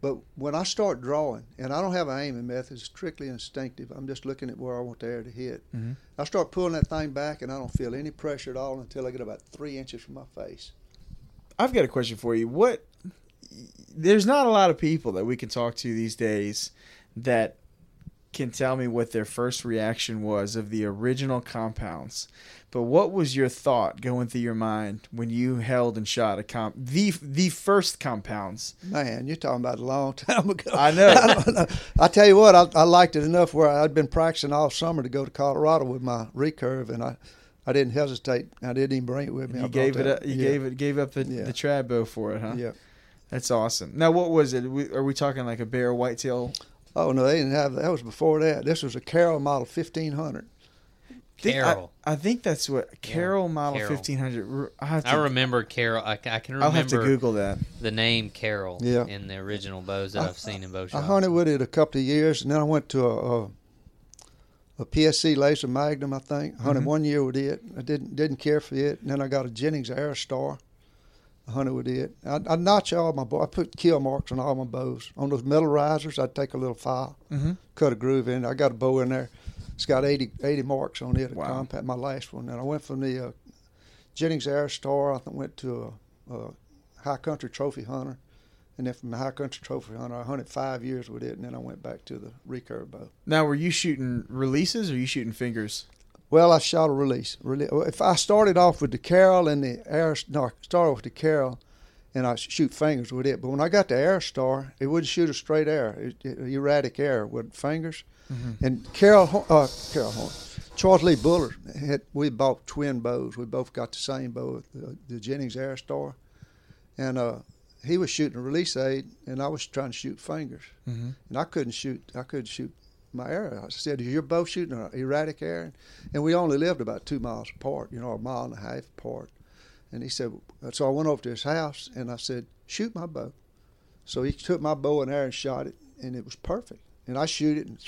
But when I start drawing, and I don't have an aiming method, it's strictly instinctive. I'm just looking at where I want the arrow to hit. Mhm. I start pulling that thing back, and I don't feel any pressure at all until I get about three inches from my face. I've got a question for you. What there's not a lot of people that we can talk to these days that can tell me what their first reaction was of the original compounds. But what was your thought going through your mind when you held and shot a comp the the first compounds? Man, you're talking about a long time ago. I know. *laughs* I, know. I tell you what, I, I liked it enough where I'd been practicing all summer to go to Colorado with my recurve, and I, I didn't hesitate. I didn't even bring it with me. I You brought gave it up, you yeah. gave it gave up the, Yeah. the trad bow for it, huh? Yeah. That's awesome. Now what was it? Are we talking like a bear whitetail? Oh no, they didn't have that. Was before that. This was a Carroll model 1500. Think- I- Carroll. I, think that's what Carroll model Carroll. fifteen hundred. I have to. I remember Carroll. I, I can remember I'll have to Google that. the name Carroll Yeah. in the original bows that I- I've seen in bow shops. I hunted with it a couple of years, and then I went to a, a, a PSE Laser Magnum. I think I hunted Mhm. one year with it. I didn't didn't care for it, and then I got a Jennings Aerostar. I hunted with it. I, I notch all my bow. I put kill marks on all my bows. On those metal risers, I'd take a little file, Mhm. cut a groove in. I got a bow in there. It's got 80, 80 marks on it. A Wow. compact, my last one. And I went from the uh, Jennings Aerostar. I think went to a, a High Country Trophy Hunter. And then from the High Country Trophy Hunter, I hunted five years with it, and then I went back to the recurve bow. Now, were you shooting releases or you shooting fingers? Well, I shot a release. Rele- If I started off with the Carroll and the Air, no, I started off with the Carroll, and I shoot fingers with it. But when I got the air star, it wouldn't shoot a straight air, it, it, erratic air with fingers. And Carol, uh, Carroll, Horn, Charles Lee Bullard had. We bought twin bows. We both got the same bow, the, the Jennings Airostar, and uh, he was shooting a release aid, and I was trying to shoot fingers, Mhm. and I couldn't shoot. I couldn't shoot my arrow. I said, "Is your bow shooting an erratic air?" And we only lived about two miles apart, you know, a mile and a half apart. And he said, so I went over to his house and I said, "Shoot my bow." So he took my bow and arrow and shot it, and it was perfect. And I shoot it, and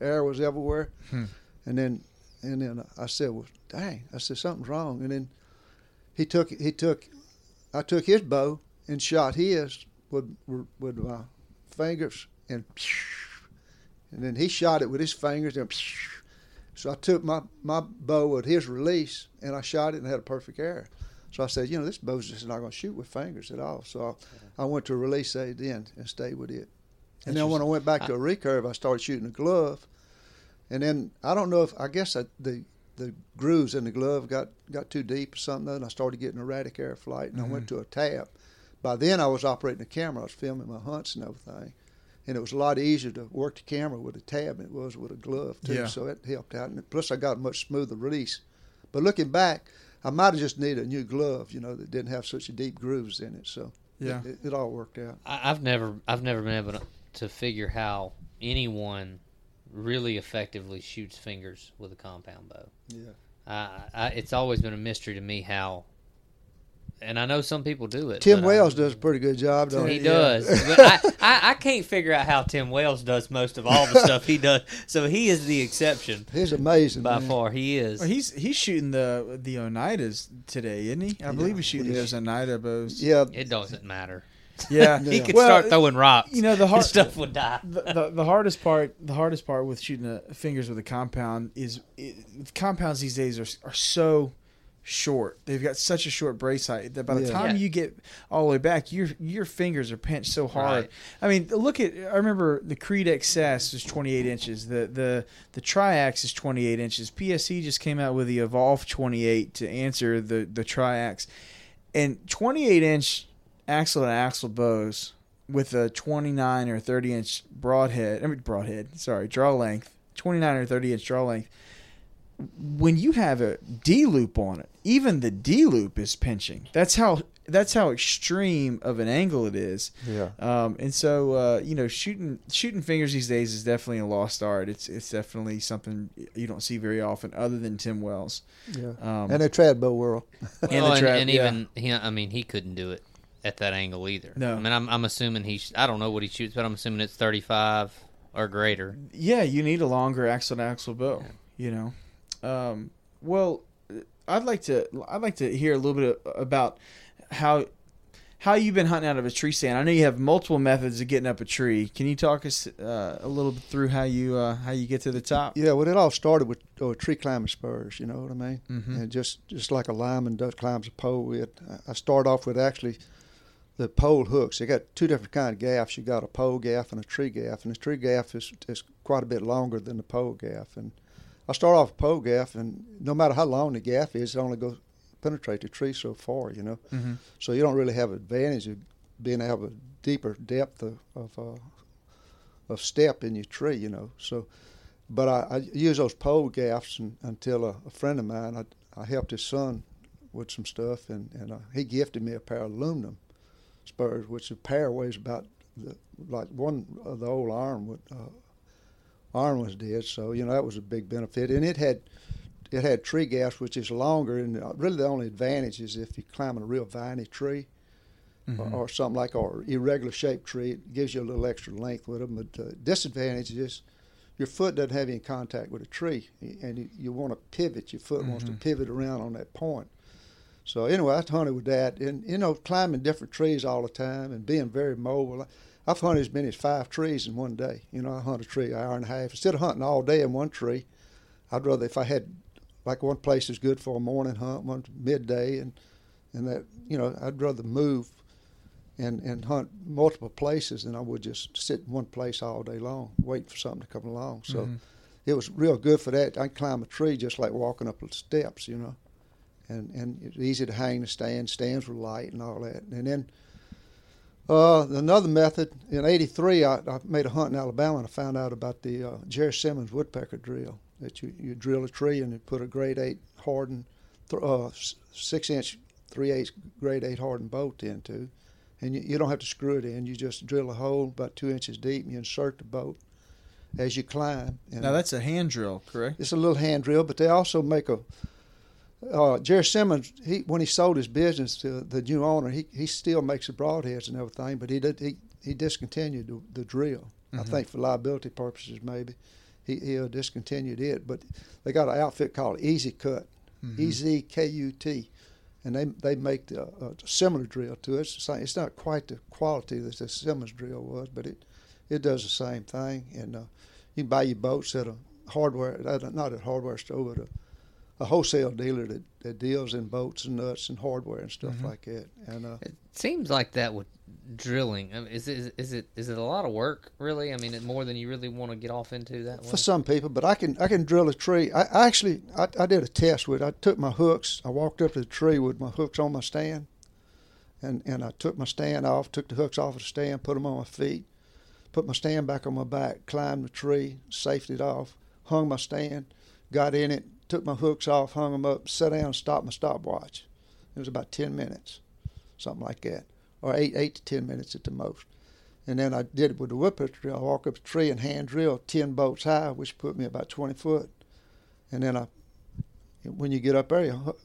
air was everywhere. Hmm. And then, and then I said, "Well, dang!" I said something's wrong. And then he took he took, I took his bow and shot his with with my fingers and. And then he shot it with his fingers and *laughs* so I took my, my bow with his release and I shot it and had a perfect air. So I said, you know, this bow's just not going to shoot with fingers at all. So I, I went to a release aid then and stayed with it. And then when I went back to a recurve, I started shooting a glove. And then I don't know if I guess I, the the grooves in the glove got, got too deep or something, and I started getting erratic air flight, and I went to a tab. By then, I was operating the camera. I was filming my hunts and everything, and it was a lot easier to work the camera with a tab than it was with a glove too. Yeah. So it helped out, and plus I got a much smoother release. But looking back, I might have just needed a new glove, you know, that didn't have such deep grooves in it. So Yeah. it, it, it all worked out. I, I've never I've never been able to, to figure how anyone really effectively shoots fingers with a compound bow. Yeah. I, I, it's always been a mystery to me how, and I know some people do it. Tim but I- Wells um, does a pretty good job, don't He he? does, *laughs* but I, I, I can't figure out how Tim Wells does most of all the stuff he does. So he is the exception He's amazing. by man. far. He is. Well, he's he's shooting the the Oneidas today, isn't he? I believe he's shooting he's- those Oneida bows. Yeah, It doesn't matter. yeah. *laughs* He Yeah. could Well, start throwing rocks. you know, the *laughs* and hard- stuff would die. the, the, the hardest part the hardest part with shooting the fingers with a compound is it, compounds these days are, are so short they've got such a short brace height that by the Yeah. time Yeah. you get all the way back your your fingers are pinched so hard Right. i mean look at i remember the creed xs is 28 inches the the the triax is 28 inches PSE just came out with the evolve 28 to answer the the triax and 28 inch axle to axle bows with a 29 or 30 inch broadhead i mean broadhead sorry draw length 29 or 30 inch draw length when you have a d loop on it even the d loop is pinching that's how that's how extreme of an angle it is. Yeah. Um, and so uh, you know, shooting shooting fingers these days is definitely a lost art. It's it's definitely something you don't see very often, other than Tim Wells. Yeah. Um, and the trad bow world. and Well, the and, trap- and yeah. even he, I mean, he couldn't do it at that angle either. No. I mean, I'm, I'm assuming he. I don't know what he shoots, but I'm assuming it's 35 or greater. yeah, you need a longer axle to axle bow. You know, um, well, I'd like to I'd like to hear a little bit about how how you've been hunting out of a tree stand. I know you have multiple methods of getting up a tree. Can you talk us uh, a little bit through how you uh, how you get to the top? Yeah, well, it all started with uh, tree climbing spurs. You know what I mean? Mhm. And just just like a lineman does climbs a pole. It, I start off with actually the pole hooks. You got two different kind of gaffs. You got a pole gaff and a tree gaff, and the tree gaff is is quite a bit longer than the pole gaff. And I start off with pole gaff, and no matter how long the gaff is, it only goes penetrate the tree so far. You know, Mm-hmm. so you don't really have advantage of being able to have a deeper depth of of, uh, of step in your tree, you know. So, but I, I use those pole gaffs and, until a, a friend of mine, I, I helped his son with some stuff, and and uh, he gifted me a pair of aluminum spurs, which a pair weighs about the, like one of the old iron would, uh, iron was dead. So you know that was a big benefit, and it had. It had tree gaffs, which is longer, and uh, really the only advantage is if you're climbing a real viney tree, or, or something like or irregular shaped tree. It gives you a little extra length with them. But the disadvantage is your foot doesn't have any contact with a tree, and you, you want to pivot. Your foot wants to pivot around on that point. So anyway, I hunted with that, and you know, climbing different trees all the time and being very mobile. I've hunted as many as five trees in one day. You know, I hunt a tree an hour and a half instead of hunting all day in one tree. I'd rather if I had like one place is good for a morning hunt, one midday, and and that you know I'd rather move and and hunt multiple places than I would just sit in one place all day long, wait for something to come along. So mm-hmm. it was real good for that. I can climb a tree just like walking up the steps, you know, and and it's easy to hang the stand. Stands were light and all that. And then uh, another method in '83, I, I made a hunt in Alabama and I found out about the uh, Jerry Simmons woodpecker drill. That you, you drill a tree and you put a grade eight hardened, th- uh, six inch, three eighths grade eight hardened bolt into, and you, you don't have to screw it in. You just drill a hole about two inches deep and you insert the bolt as you climb. And Now that's a hand drill, correct? it's a little hand drill, but they also make a. Uh, Jerry Simmons, he when he sold his business to the new owner, he, he still makes the broadheads and everything, but he did he, he discontinued the, the drill. I think for liability purposes, maybe he he uh, discontinued it. But they got an outfit called Easy Cut, E Z K U T, and they they make the, a similar drill to it. It's, same, it's not quite the quality that the Simmons drill was, but it it does the same thing. And uh, you can buy your boats at a hardware, not at a hardware store, but a, a wholesale dealer that, that deals in boats and nuts and hardware and stuff like that. And uh, It seems like that with drilling. I mean, Is it is it is it a lot of work? Really? I mean, it more than you really want to get off into that way. for some people, but I can I can drill a tree. I, I actually I, I did a test with. it. I took my hooks. I walked up to the tree with my hooks on my stand, and and I took my stand off, took the hooks off of the stand, put them on my feet, put my stand back on my back, climbed the tree, safed it off, hung my stand, got in it, took my hooks off, hung them up, sat down, stopped my stopwatch. It was about ten minutes, something like that, or eight eight to ten minutes at the most. And then I did it with the whipper drill. I walk up a tree and hand drill ten bolts high, which put me about twenty foot. And then I, when you get up there, you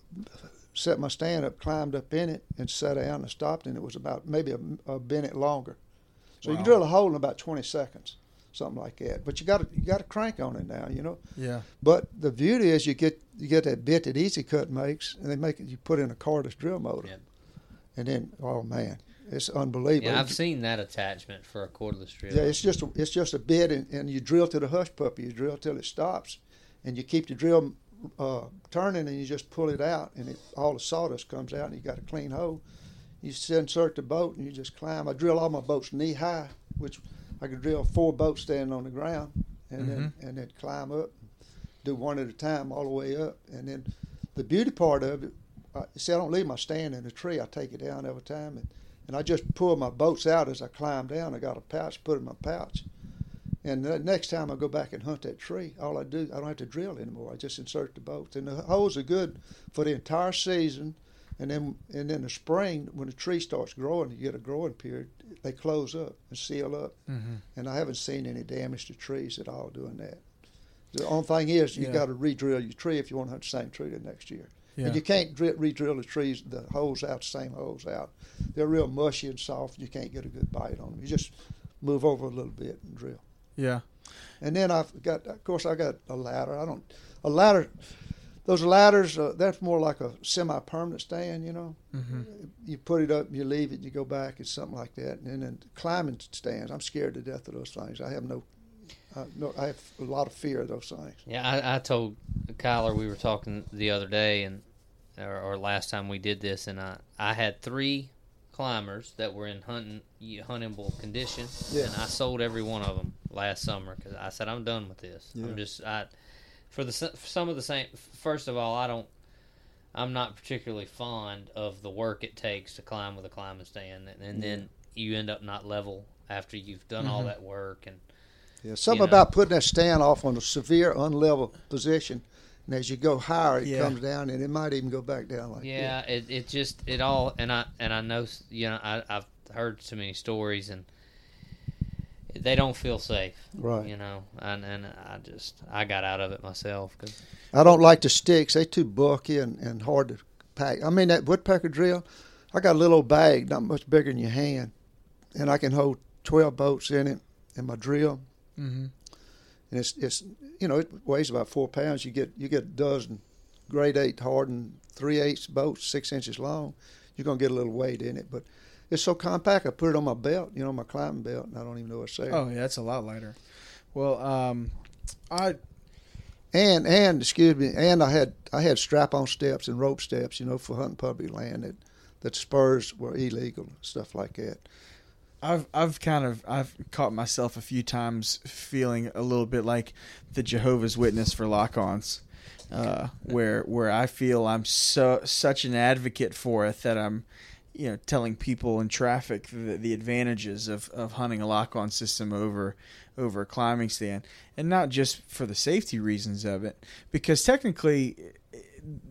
set my stand up, climbed up in it, and sat down and stopped. And it was about maybe a, a minute longer. So you can drill a hole in about twenty seconds, something like that. But you got to you got to crank on it now, you know. Yeah. But the beauty is you get you get that bit that Easy Cut makes, and they make it. You put in a cordless drill motor, Yep. and then oh man, it's unbelievable. yeah, I've seen that attachment for a cordless drill. Yeah, it's just a, it's just a bit, and, and you drill to the hush puppy. You drill till it stops, and you keep the drill uh, turning, and you just pull it out, and it, all the sawdust comes out, and you got a clean hole. You insert the boat, and you just climb. I drill all my boats knee high, which I could drill four boats standing on the ground, and then and then climb up, do one at a time all the way up, and then the beauty part of it. Uh, see, I don't leave my stand in the tree. I take it down every time, and, and I just pull my boats out as I climb down. I got a pouch, put it in my pouch, and the next time I go back and hunt that tree, all I do, I don't have to drill anymore. I just insert the bolts, and the holes are good for the entire season, And then and then the spring, when the tree starts growing, you get a growing period. They close up and seal up, Mm-hmm. and I haven't seen any damage to trees at all doing that. The only thing is you Yeah. got to re-drill your tree if you want to have the same tree the next year. Yeah. And you can't dri- re-drill the trees, the holes out, the same holes out. They're real mushy and soft. and You can't get a good bite on them. You just move over a little bit and drill. Yeah. And then I've got, of course, I got a ladder. I don't, a ladder. Those ladders, uh, that's more like a semi-permanent stand. You know, Mm-hmm. you put it up, you leave it, you go back. It's something like that. And then climbing stands. I'm scared to death of those things. I have no, uh, no, I have a lot of fear of those things. Yeah, I, I told Kyler we were talking the other day, and or, or last time we did this, and I I had three climbers that were in hunting huntable condition, Yeah. and I sold every one of them last summer because I said I'm done with this. Yeah. I'm just I for the for some of the same. First of all, I don't. I'm not particularly fond of the work it takes to climb with a climbing stand, and, and then you end up not level after you've done all Mm-hmm. that work and Yeah, something know. about putting that stand off on a severe unlevel position, and as you go higher, it Yeah. comes down, and it might even go back down like yeah it, it just it all and i and i know you know I, i've heard so many stories and they don't feel safe. Right. you know and and i just i got out of it myself because I don't like the sticks. They too bulky and, and hard to pack. I mean that woodpecker drill. I got a little old bag, not much bigger than your hand, and I can hold twelve boats in it in my drill. Mm-hmm. And it's it's you know it weighs about four pounds. You get you get a dozen grade eight hardened three eighths boats, six inches long. You're gonna get a little weight in it, but it's so compact. I put it on my belt, you know, my climbing belt, and I don't even know what's there. Oh yeah, that's a lot lighter. Well, um, I And and excuse me, and I had I had strap on steps and rope steps, you know, for hunting public land that that spurs were illegal, stuff like that. I've I've kind of I've caught myself a few times feeling a little bit like the Jehovah's Witness for lock-ons, uh, where where I feel I'm so such an advocate for it that I'm, you know, telling people in traffic the, the advantages of, of hunting a lock-on system over over a climbing stand, and not just for the safety reasons of it, because technically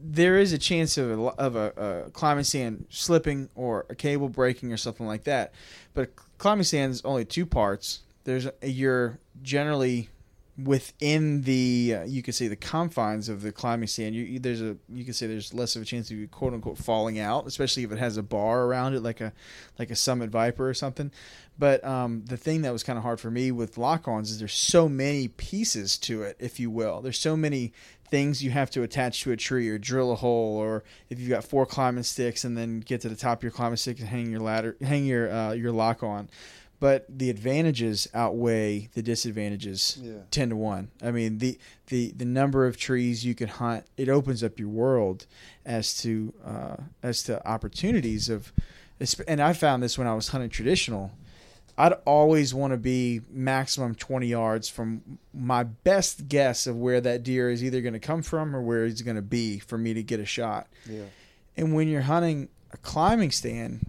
there is a chance of a, of a, a climbing stand slipping or a cable breaking or something like that. But climbing stand is only two parts. There's a, you're generally within the uh, you could say the confines of the climbing stand. You, there's a you could say there's less of a chance of you quote unquote falling out, especially if it has a bar around it like a like a Summit Viper or something. But um, the thing that was kind of hard for me with lock-ons is there's so many pieces to it, if you will. There's so many things you have to attach to a tree or drill a hole, or if you've got four climbing sticks and then get to the top of your climbing stick and hang your ladder, hang your uh, your lock on. But the advantages outweigh the disadvantages Yeah. ten to one. I mean the the the number of trees you can hunt it opens up your world as to uh, as to opportunities of, and I found this when I was hunting traditional. I'd always want to be maximum 20 yards from my best guess of where that deer is either going to come from or where he's going to be for me to get a shot. Yeah. And when you're hunting a climbing stand,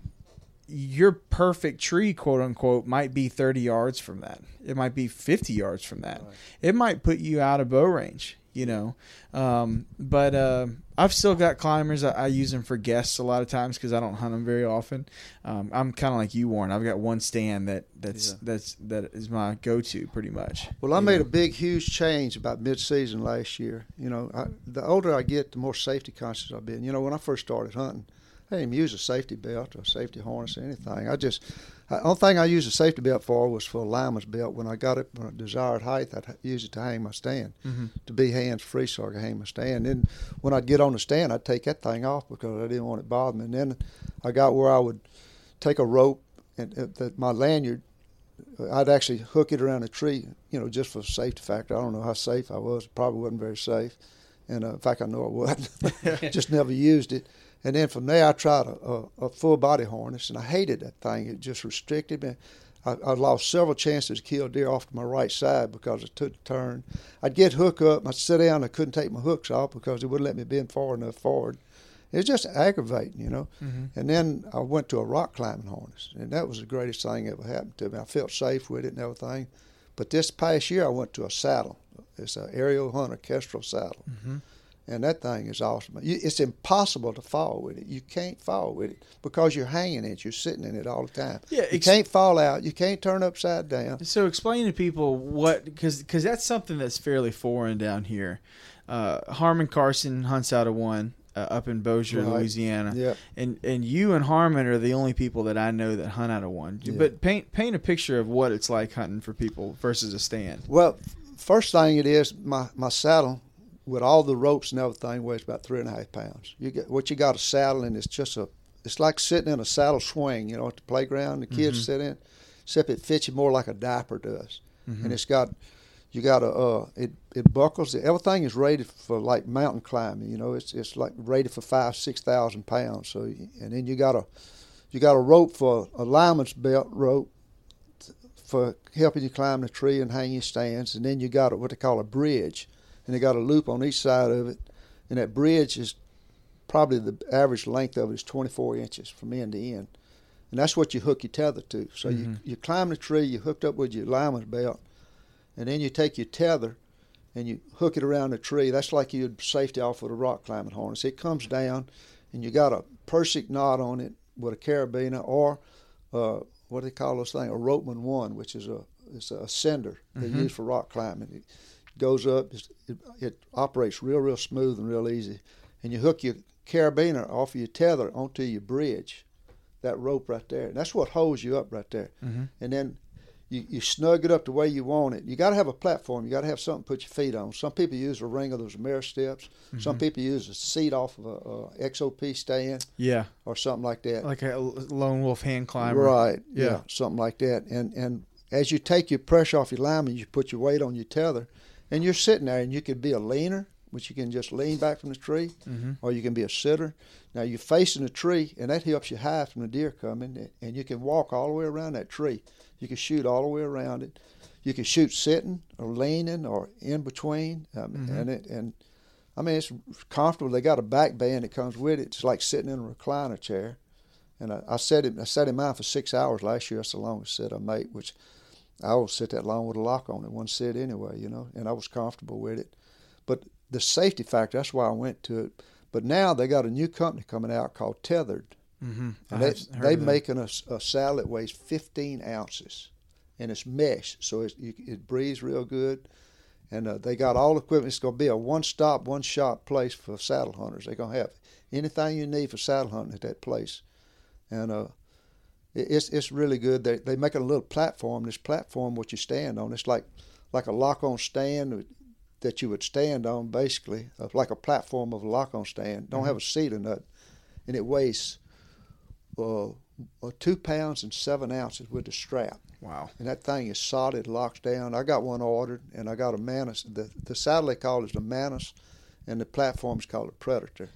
your perfect tree, quote unquote, might be 30 yards from that. It might be 50 yards from that. Right. It might put you out of bow range, you know. Um, but uh, I've still got climbers. I, I use them for guests a lot of times because I don't hunt them very often. Um, I'm kind of like you, Warren. I've got one stand that that's Yeah. that's that is my go-to pretty much. Well, I made know? a big, huge change about mid-season last year. You know, I, the older I get, the more safety conscious I've been. You know, when I first started hunting, I didn't use a safety belt or a safety harness or anything. I just, the only thing I used a safety belt for was for a lineman's belt. When I got it when I desired height, I'd use it to hang my stand, Mhm. to be hands free so I could hang my stand. Then when I'd get on the stand, I'd take that thing off because I didn't want it bothering me. And then I got where I would take a rope and uh, that my lanyard I'd actually hook it around a tree, you know, just for safety factor. I don't know how safe I was. Probably wasn't very safe. And uh, in fact, I know I wasn't. *laughs* just never used it. And then from there, I tried a, a, a full body harness, and I hated that thing. It just restricted me. I, I lost several chances to kill deer off to my right side because it took the turn. I'd get hook up, I'd sit down, I couldn't take my hooks off because it wouldn't let me bend far enough forward. It was just aggravating, you know. Mm-hmm. And then I went to a rock climbing harness, and that was the greatest thing that ever happened to me. I felt safe with it and everything. But this past year, I went to a saddle. It's an aerial hunter kestrel saddle, Mm-hmm. and that thing is awesome. It's impossible to fall with it. You can't fall with it because you're hanging in it. You're sitting in it all the time. Yeah, you can't fall out. You can't turn upside down. So explain to people what because because that's something that's fairly foreign down here. Uh, Harmon Carson hunts out of one uh, up in Bossier, Right. Louisiana, Yeah. and and you and Harmon are the only people that I know that hunt out of one. But paint paint a picture of what it's like hunting for people versus a stand. Well, first thing it is my my saddle with all the ropes and everything weighs about three and a half pounds. You get what you got a saddle and it's just a it's like sitting in a saddle swing, you know, at the playground the kids sit in, except it fits you more like a diaper does, and it's got you got a uh, it it buckles. Everything is rated for like mountain climbing. You know, it's it's like rated for five six thousand pounds. So and then you got a you got a rope for a lineman's belt rope for helping you climb the tree and hang your stands, and then you got what they call a bridge, and they got a loop on each side of it, and that bridge is probably the average length of it is 24 inches from end to end, and that's what you hook your tether to. So you you climb the tree, you hooked up with your lineman's belt, and then you take your tether and you hook it around the tree. That's like you'd safety off with a rock climbing harness. It comes down, and you got a Prusik knot on it with a carabiner or uh, what do they call those things? A ropeman one, which is a it's a sender they mm-hmm. use for rock climbing. It goes up, it, it operates real real smooth and real easy, and you hook your carabiner off of your tether onto your bridge, that rope right there. And that's what holds you up right there. Mm-hmm. And then you, you snug it up the way you want it. You got to have a platform. You got to have something to put your feet on. Some people use a ring of those mirror steps. Some mm-hmm. people use a seat off of a, a XOP stand Yeah, or something like that. like a lone wolf hand climber. Right. Yeah. Yeah. Something like that. And and as you take your pressure off your lineman, you put your weight on your tether, and you're sitting there, and you could be a leaner, which you can just lean back from the tree, or you can be a sitter. Now you're facing the tree, and that helps you hide from the deer coming, and you can walk all the way around that tree. You can shoot all the way around it. You can shoot sitting or leaning or in between, um, and it and. I mean, it's comfortable. They got a back band that comes with it. It's like sitting in a recliner chair. And I, I sat it. I sat in mine for six hours last year. That's the longest sit I made, which I always sit that long with a lock on it, one sit anyway, you know. And I was comfortable with it. But the safety factor, that's why I went to it. But now they got a new company coming out called Tethrd, Mm-hmm. and they they making a saddle that weighs 15 ounces, and it's mesh, so it's, you, it breathes real good. And uh, they got all the equipment. It's going to be a one-stop, one-shot place for saddle hunters. They're going to have anything you need for saddle hunting at that place, and uh, it, it's it's really good. They they make a little platform. This platform, what you stand on, it's like like a lock-on stand that you would stand on, basically, like a platform of a lock-on stand. Don't have a seat or nothing, and it weighs uh, uh, two pounds and seven ounces with the strap Wow. and that thing is solid, locks down. I got one ordered, and I got a Mantis. The the saddle they call it the Mantis, and the platform is called a Predator.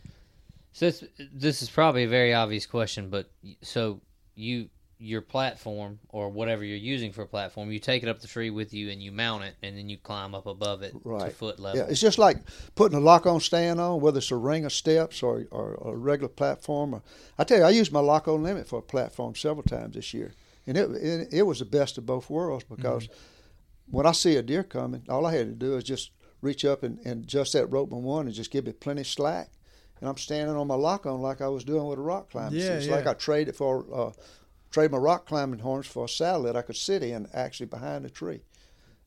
So this, this is probably a very obvious question, but so you your platform or whatever you're using for a platform, you take it up the tree with you and you mount it, and then you climb up above it to foot level. Yeah, it's just like putting a lock-on stand on, whether it's a ring of steps or or a regular platform. Or, I tell you, I used my lock-on limit for a platform several times this year, and it it, it was the best of both worlds because when I see a deer coming, all I had to do is just reach up and, and adjust that rope on one and just give it plenty of slack. And I'm standing on my lock on like I was doing with a rock climbing. Yeah, it's like yeah. I traded for uh, trade my rock climbing harness for a saddle that I could sit in actually behind a tree.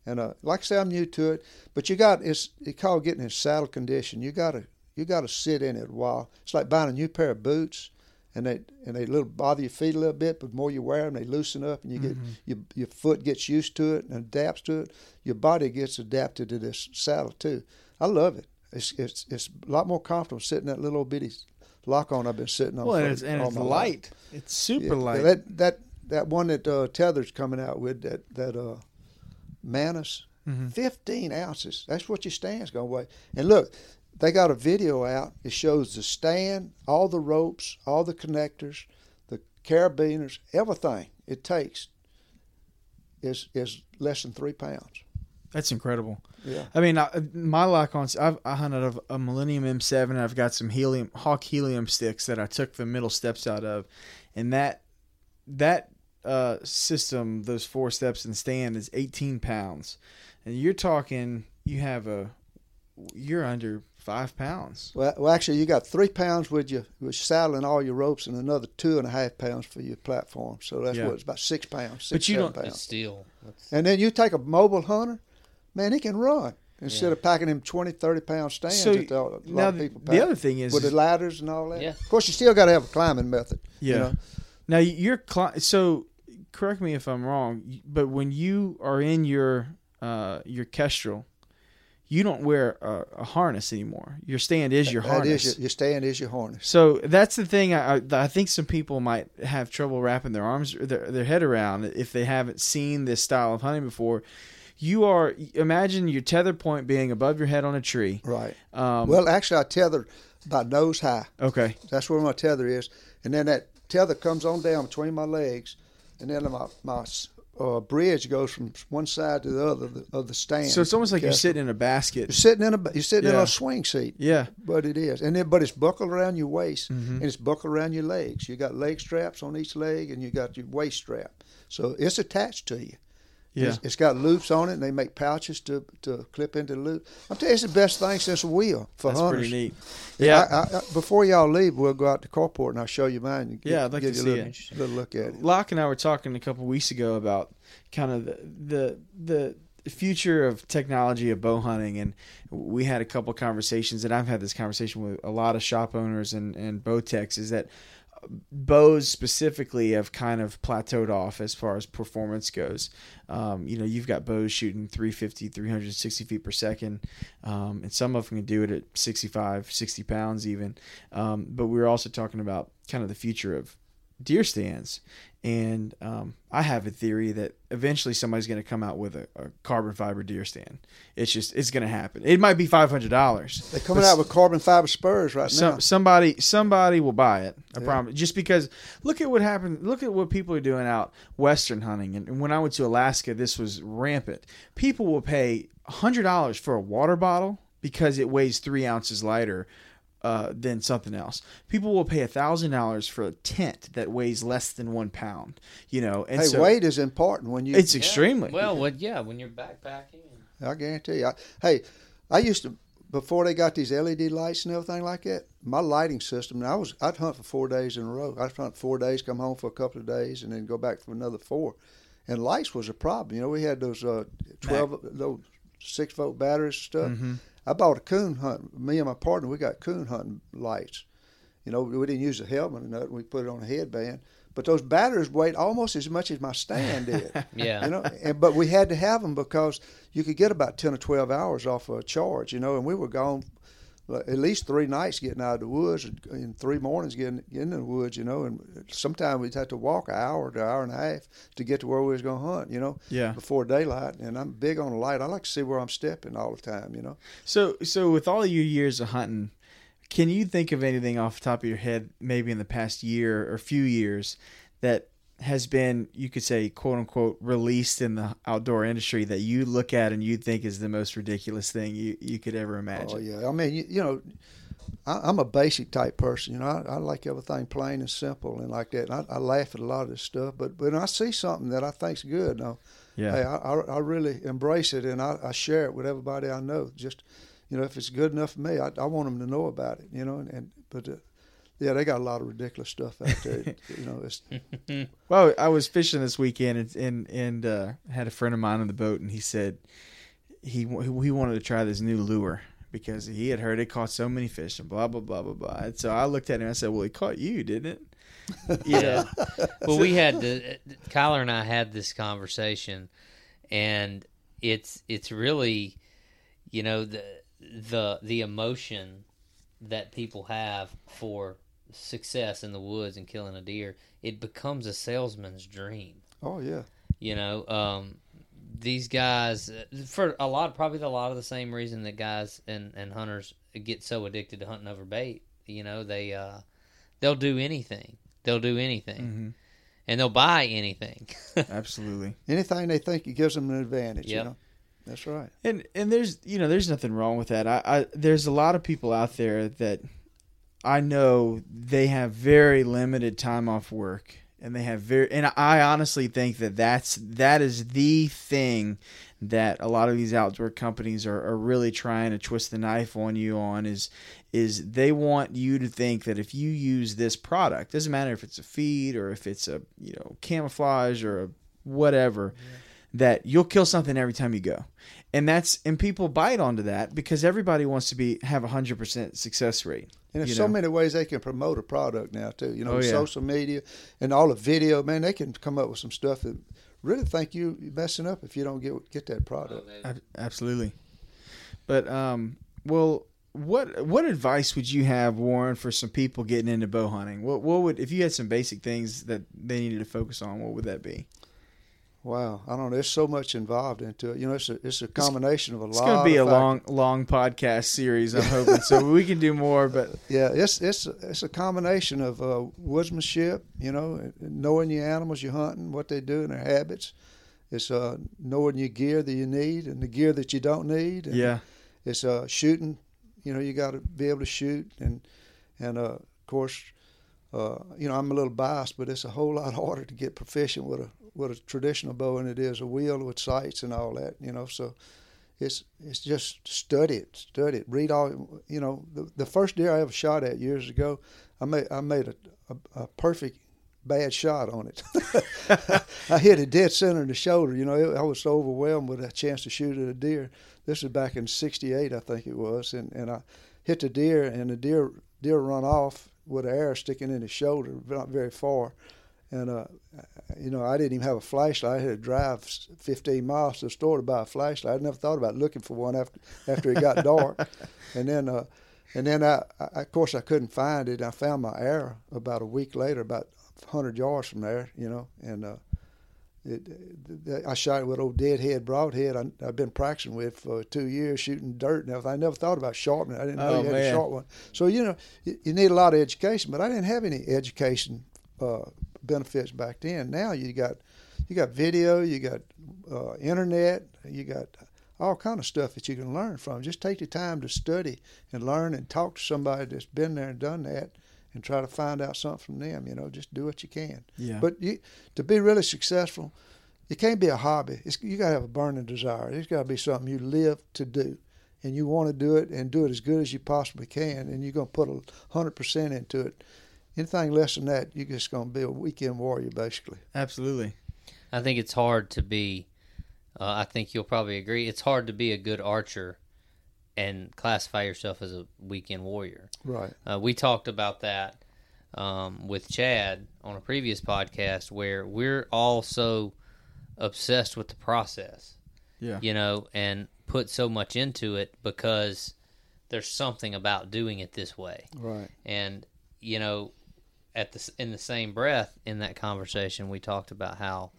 And uh, like I say, I'm new to it, but you got it's it called getting in saddle condition. You gotta you gotta sit in it a while. It's like buying a new pair of boots, and they and they little bother your feet a little bit, but the more you wear them, they loosen up, and you get your your foot gets used to it and adapts to it. Your body gets adapted to this saddle too. I love it. It's it's it's a lot more comfortable sitting in that little bitty lock on I've been sitting on. Well, and it's, and it's my life. light. It's super Yeah, light. That that that one that uh, Tether's coming out with that that uh, Mantis, Mm-hmm. fifteen ounces. That's what your stand's gonna weigh. And look, they got a video out. It shows the stand, all the ropes, all the connectors, the carabiners, everything it takes is is less than three pounds. That's incredible. Yeah. I mean, I, my lock on, I've, I hunted a, a Millennium M7. And I've got some helium Hawk helium sticks that I took the middle steps out of, and that that uh, system, those four steps and stand, is 18 pounds, and you're talking, you have a, you're under five pounds. Well, well, actually, you got three pounds with your with saddling all your ropes, and another two and a half pounds for your platform. So that's Yeah. what it's about six pounds. Six, But you don't- But Pounds. still, that's- And then you take a mobile hunter, man, he can run instead Yeah. of packing him 20, 30 pound stands So, that a lot now of the- people the other thing is- with the ladders and all that. Yeah. Of course, you still got to have a climbing method. Yeah. You know? Now you're cli- so correct me if I'm wrong, but when you are in your uh, your kestrel, you don't wear a, a harness anymore. Your stand is your That harness. is your, your stand is your harness. So that's the thing. I, I I think some people might have trouble wrapping their arms or their, their head around if they haven't seen this style of hunting before. You are imagine your tether point being above your head on a tree. Right. Um, well, actually, I tether about nose high. okay. That's where my tether is, and then that tether comes on down between my legs, and then my my uh, bridge goes from one side to the other of the, of the stand. So it's almost like you're sitting in a basket. You're sitting in a you're sitting in a swing seat. Yeah. But it is, and then but it's buckled around your waist, Mm-hmm. and it's buckled around your legs. You got leg straps on each leg, and you got your waist strap. So it's attached to you. Yeah. It's, it's got loops on it, and they make pouches to, to clip into the loop. I'm telling you, it's the best thing since a wheel for That's hunters. pretty neat. Yeah. I, I, I- before y'all leave, we'll go out to carport and I'll show you mine. and Yeah, I'd like give to you see a little, it. little look at it. Locke and I were talking a couple weeks ago about kind of the the the future of technology of bow hunting, and we had a couple conversations, and I've had this conversation with a lot of shop owners and and bow techs. Is that bows specifically have kind of plateaued off as far as performance goes. Um, you know, you've got bows shooting 350, 360 feet per second, um, and some of them can do it at 65, 60 pounds even. Um, but we are also talking about kind of the future of deer stands. And um, I have a theory that eventually somebody's going to come out with a, a carbon fiber deer stand. It's just it's going to happen. It might be five hundred dollars. They're coming out with carbon fiber spurs right now. Some, somebody somebody will buy it. I promise. Just because look at what happened. Look at what people are doing out western hunting. And, and when I went to Alaska, this was rampant. People will pay hundred dollars for a water bottle because it weighs three ounces lighter. Uh, than something else. People will pay a thousand dollars for a tent that weighs less than one pound. You know, and hey, so weight is important when you. it's extremely well, what? Yeah, when you're backpacking. I guarantee you. I, hey, I used to before they got these LED lights and everything like that. My lighting system. I was I'd hunt for four days in a row. I'd hunt four days, come home for a couple of days, and then go back for another four. And lights was a problem. You know, we had those uh, twelve those six volt batteries and stuff. Mm-hmm. I bought a coon hunt. Me and my partner, we got coon hunting lights. You know, we didn't use a helmet or nothing. We put it on a headband. But those batteries weighed almost as much as my stand did. *laughs* Yeah. You know, and but we had to have them because you could get about ten or twelve hours off of a charge. You know, and we were gone at least three nights getting out of the woods and, three mornings getting, getting in the woods. You know, and sometimes we'd have to walk an hour to an hour and a half to get to where we was going to hunt. You know, Yeah. before daylight. And I'm big on the light. I like to see where I'm stepping all the time. You know. So, so with all your years of hunting, can you think of anything off the top of your head, maybe in the past year or few years, that has been, you could say, quote unquote, released in the outdoor industry that you look at and you think is the most ridiculous thing you, you could ever imagine? Oh yeah, I mean, you, you know, I, I'm a basic type person. You know, I, I like everything plain and simple and like that. And I, I laugh at a lot of this stuff, but when I see something that I think's good, now, Yeah. hey, I, I, I really embrace it and I, I share it with everybody I know. Just, you know, if it's good enough for me, I, I want them to know about it. You know, and, and but. Uh, yeah, they got a lot of ridiculous stuff out there. you know, it's *laughs* Well, I was fishing this weekend and and, and uh, had a friend of mine on the boat, and he said he he wanted to try this new lure because he had heard it caught so many fish and blah blah blah blah blah. And so I looked at him and I said, "Well, it caught you, didn't it?" *laughs* Yeah. well, we had the Kyler and I had this conversation, and it's it's really, you know, the the the emotion that people have for success in the woods and killing a deer. It becomes a salesman's dream. oh yeah, You know, um, these guys uh, for a lot, probably a lot of the same reason that guys and, and hunters get so addicted to hunting over bait. You know, they uh, they'll do anything. They'll do anything, Mhm. and they'll buy anything. *laughs* Absolutely. anything they think it gives them an advantage. You know, that's right. And and there's you know there's nothing wrong with that. I, I there's a lot of people out there that I know they have very limited time off work and they have very and I honestly think that that's that is the thing that a lot of these outdoor companies are, are really trying to twist the knife on you on is is they want you to think that if you use this product doesn't matter if it's a feed or if it's a you know camouflage or a whatever that you'll kill something every time you go and that's and people bite onto that because everybody wants to be have a hundred percent success rate And there's you so know? many ways they can promote a product now too. You know, Oh, yeah. social media and all the video. Man, they can come up with some stuff that really think you you're messing up if you don't get get that product. Ab- Absolutely. But um, well, what what advice would you have, Warren, for some people getting into bow hunting? What what would if you had some basic things that they needed to focus on? What would that be? Wow, I don't know. There's so much involved into it. You know, it's a it's a combination of a It's lot. It's going to be a factors. long long podcast series. I'm hoping so we can do more. But *laughs* Yeah, it's it's it's a combination of uh, woodsmanship, you know, knowing your animals you're hunting, what they do, and their habits. It's uh, knowing your gear that you need and the gear that you don't need. And yeah, it's uh, shooting. You know, you got to be able to shoot, and and uh, of course, uh, you know, I'm a little biased, but it's a whole lot *laughs* harder to get proficient with a with a traditional bow than it is a wheel with sights and all that. You know, so it's it's just study it, study it, read all. You know, the the first deer I ever shot at years ago, I made I made a a, a perfect bad shot on it. *laughs* I hit it dead center in the shoulder. You know, I was so overwhelmed with a chance to shoot at a deer. This was back in '68, I think it was, and and I hit the deer, and the deer deer run off with an arrow sticking in his shoulder, not very far. And uh, you know, I didn't even have a flashlight. I had to drive 15 miles to the store to buy a flashlight. I never thought about looking for one after after it got dark. *laughs* And then, uh, and then I, I, of course, I couldn't find it. I found my arrow about a week later, about 100 yards from there. You know, and uh, I shot with old deadhead broadhead. I, I've been practicing with for two years, shooting dirt and everything. I never thought about sharpening. I didn't know Oh, you had man. to sharpen one. So you know, you, you need a lot of education, but I didn't have any education uh, benefits back then. Now you got you got video, you got uh, internet, you got all kind of stuff that you can learn from. Just take the time to study and learn and talk to somebody that's been there and done that, and try to find out something from them. You know, just do what you can. yeah, But you, to be really successful, it can't be a hobby. It's, you got to have a burning desire. It's got to be something you live to do, and you want to do it and do it as good as you possibly can, and you're going to put a hundred percent into it. Anything less than that, you're just going to be a weekend warrior, basically. absolutely. I think it's hard to be. Uh, I think you'll probably agree. It's hard to be a good archer and classify yourself as a weekend warrior. Right. Uh, we talked about that um, with Chad on a previous podcast, where we're all so obsessed with the process, Yeah, you know, and put so much into it because there's something about doing it this way Right. and you know at the in the same breath in that conversation we talked about how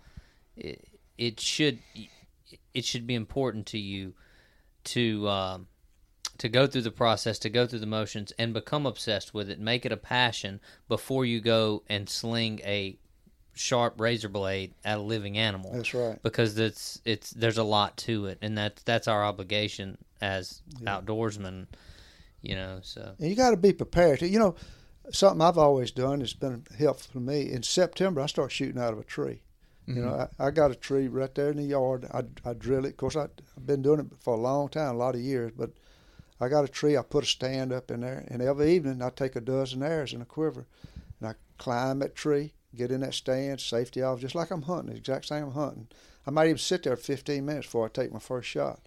it, it should it should be important to you to um, to go through the process to go through the motions and become obsessed with it make it a passion before you go and sling a sharp razor blade at a living animal That's right. because it's it's there's a lot to it and that's that's our obligation as outdoorsmen you know so And you got to be prepared. You know, something I've always done that's been helpful to me. In September, I start shooting out of a tree. You know, mm-hmm. I, I got a tree right there in the yard. I, I drill it. Of course, I, I've been doing it for a long time, a lot of years. But I got a tree. I put a stand up in there, and every evening I take a dozen arrows in a quiver, and I climb that tree, get in that stand, safety off, just like I'm hunting. The exact same I'm hunting. I might even sit there 15 minutes before I take my first shot.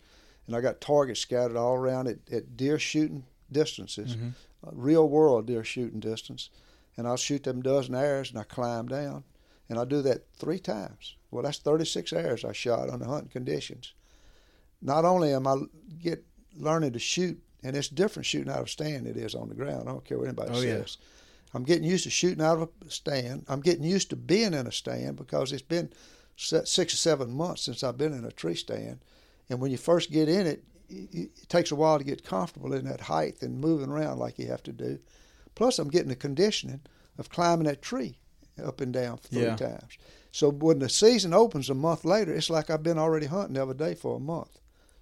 And I got targets scattered all around at, at deer shooting distances, uh, real world deer shooting distance. And I'll shoot them dozen arrows and I climb down. And I do that three times. Well, that's 36 arrows I shot under hunting conditions. Not only am I get learning to shoot, and it's different shooting out of a stand it is on the ground. I don't care what anybody Oh, yeah. says. I'm getting used to shooting out of a stand. I'm getting used to being in a stand because it's been six or seven months since I've been in a tree stand. And when you first get in it, it it takes a while to get comfortable in that height and moving around like you have to do. Plus, I'm getting the conditioning of climbing that tree up and down three Yeah. times. So when the season opens a month later, it's like I've been already hunting every day for a month.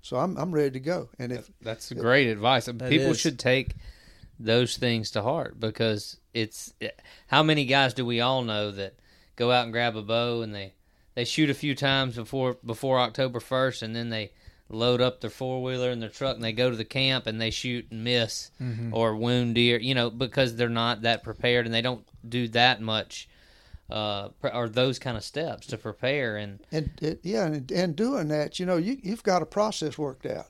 So I'm I'm ready to go. And if That's great advice. People is. should take those things to heart because it's how many guys do we all know that go out and grab a bow and they they shoot a few times before before October first, and then they load up their four wheeler and their truck and they go to the camp and they shoot and miss mm-hmm. or wound deer, you know, because they're not that prepared and they don't do that much uh, or those kind of steps to prepare and and it, yeah, and, and doing that, you know, you you've got a process worked out,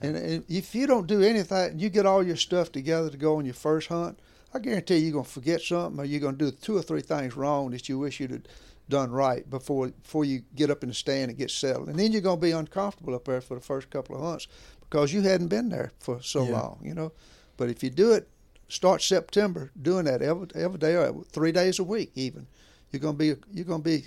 and, and if you don't do anything, you get all your stuff together to go on your first hunt. I guarantee you're gonna forget something, or you're gonna do two or three things wrong that you wish you'd have done right before before you get up in the stand and get settled, and then you're gonna be uncomfortable up there for the first couple of hunts because you hadn't been there for so Yeah. long, you know. But if you do it, start September doing that every every day, or three days a week, even, you're gonna be you're gonna be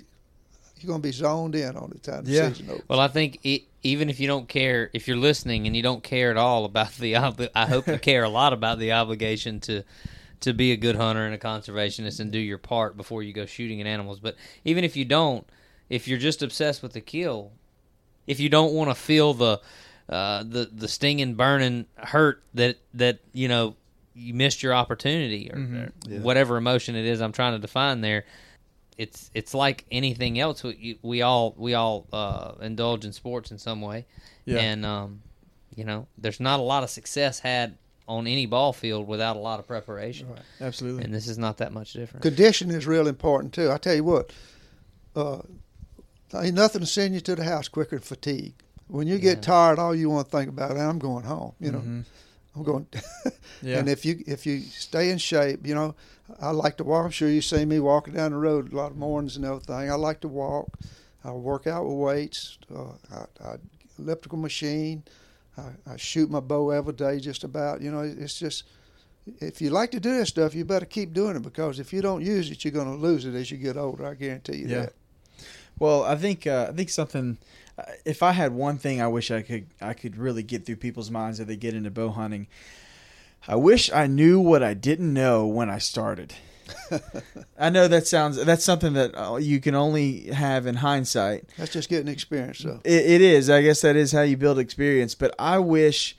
you're gonna be zoned in on the time Yeah. season opens. Well, I think e even if you don't care, if you're listening and you don't care at all about the, obli- I hope you care a lot about the obligation to to be a good hunter and a conservationist and do your part before you go shooting at animals. But even if you don't, if you're just obsessed with the kill, if you don't want to feel the uh, the the stinging, burning hurt that that you know you missed your opportunity or, or whatever emotion it is I'm trying to define there it's it's like anything else. We, we all we all uh, indulge in sports in some way, Yeah. and um, you know, there's not a lot of success had on any ball field without a lot of preparation, Absolutely. and this is not that much different. Condition is real important too. I tell you what, uh, ain't nothing to send you to the house quicker than fatigue. When you get Yeah. tired, all you want to think about is I'm going home. You know, I'm going. *laughs* Yeah. And if you if you stay in shape, you know, I like to walk. I'm sure you see me walking down the road a lot of mornings and everything. I like to walk. I work out with weights. Uh, I, I elliptical machine. I, I shoot my bow every day, just about. You know, it's just if you like to do this stuff, you better keep doing it because if you don't use it, you're going to lose it as you get older. I guarantee you Yeah. that. Well, I think uh, I think something. If I had one thing, I wish I could I could really get through people's minds as they get into bow hunting. I wish I knew what I didn't know when I started. *laughs* I know that sounds that's something that uh, you can only have in hindsight. That's just getting experience. So It, it is. I guess that is how you build experience. But I wish,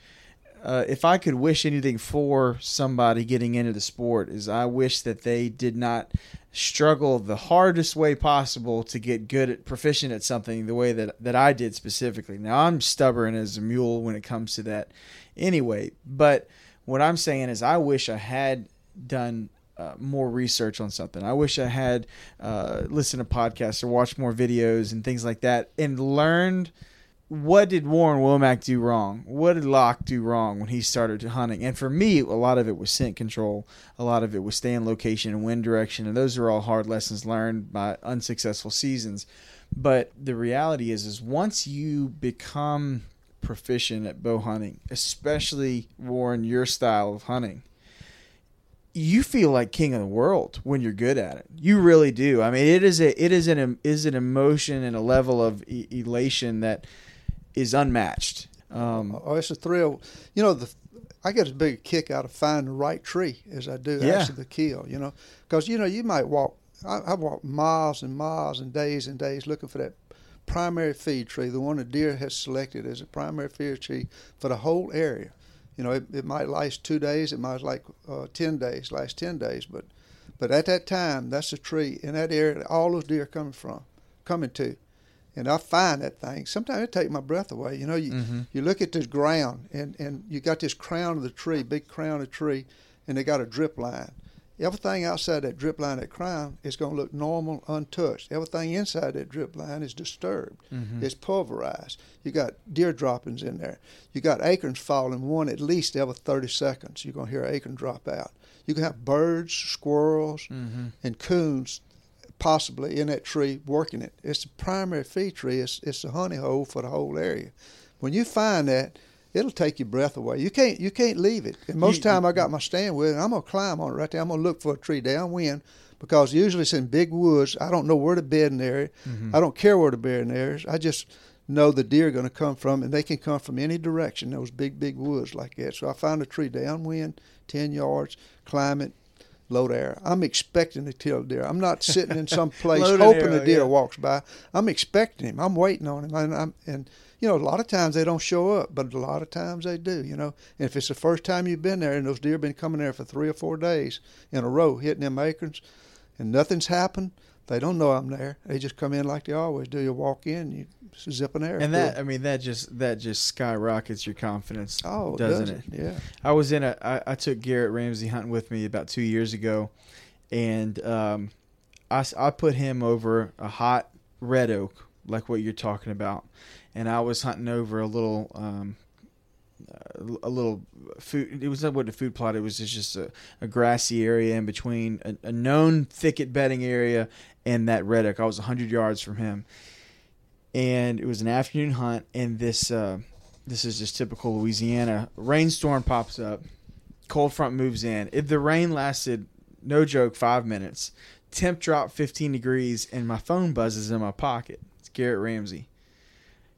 uh, if I could wish anything for somebody getting into the sport, is I wish that they did not struggle the hardest way possible to get good at proficient at something the way that that I did specifically. Now I'm stubborn as a mule when it comes to that, anyway. But what I'm saying is, I wish I had done uh, more research on something. I wish I had uh, listened to podcasts or watched more videos and things like that and learned what did Warren Womack do wrong? What did Locke do wrong when he started hunting? And for me, a lot of it was scent control. A lot of it was staying location and wind direction. And those are all hard lessons learned by unsuccessful seasons. But the reality is, is once you become proficient at bow hunting, especially Warren, your style of hunting, you feel like king of the world when you're good at it. You really do. I mean, it is a it is an is an emotion and a level of e- elation that is unmatched. Um, oh, it's a thrill. You know, the I get as big a kick out of finding the right tree as I do Yeah. actually the kill. You know, because you know you might walk. I, I've walked miles and miles and days and days looking for that primary feed tree, the one the deer has selected as a primary feed tree for the whole area. You know, it, it might last two days, it might like uh, ten days, last ten days, but but at that time, that's the tree in that area that all those deer are coming from, coming to. And I find that thing. Sometimes it take my breath away. You know, you mm-hmm. you look at this ground and and you got this crown of the tree, big crown of the tree, and they got a drip line. Everything outside that drip line, that crown, is going to look normal, untouched. Everything inside that drip line is disturbed. Mm-hmm. It's pulverized. You got deer droppings in there. You got acorns falling one at least every 30 seconds. You're going to hear an acorn drop out. You can have birds, squirrels, mm-hmm. and coons possibly in that tree working it. It's the primary feed tree. It's, it's the honey hole for the whole area. When you find that, it'll take your breath away. You can't you can't leave it. And most You- time I got my stand with, and I'm gonna climb on it right there. I'm gonna look for a tree downwind because usually it's in big woods. I don't know where to bed in the bedding area. Mm-hmm. I don't care where the bedding area is. I just know the deer are going to come from, and they can come from any direction. Those big big woods like that. So I find a tree downwind, ten yards, climb it, load arrow. I'm expecting to kill a deer. I'm not *laughs* sitting in some place hoping arrow, a deer yeah. walks by. I'm expecting him. I'm waiting on him. And, I'm, and you know, a lot of times they don't show up, but a lot of times they do. You know, and if it's the first time you've been there and those deer been coming there for three or four days in a row, hitting them acorns, and nothing's happened, They don't know I'm there. They just come in like they always do. You walk in, you zip an air. And that. I mean, that just that just skyrockets your confidence, oh, doesn't does it? Yeah. I was in a. I, I took Garrett Ramsey hunting with me about two years ago, and um, I I put him over a hot red oak like what you're talking about, and I was hunting over a little um, a little food. It was not what a food plot. It was just a, a grassy area in between a, a known thicket bedding area and that red oak. I was hundred yards from him, and it was an afternoon hunt. And this uh, this is just typical Louisiana. Rainstorm pops up, cold front moves in. If the rain lasted, no joke, five minutes. Temp dropped 15 degrees, and my phone buzzes in my pocket. It's Garrett Ramsey.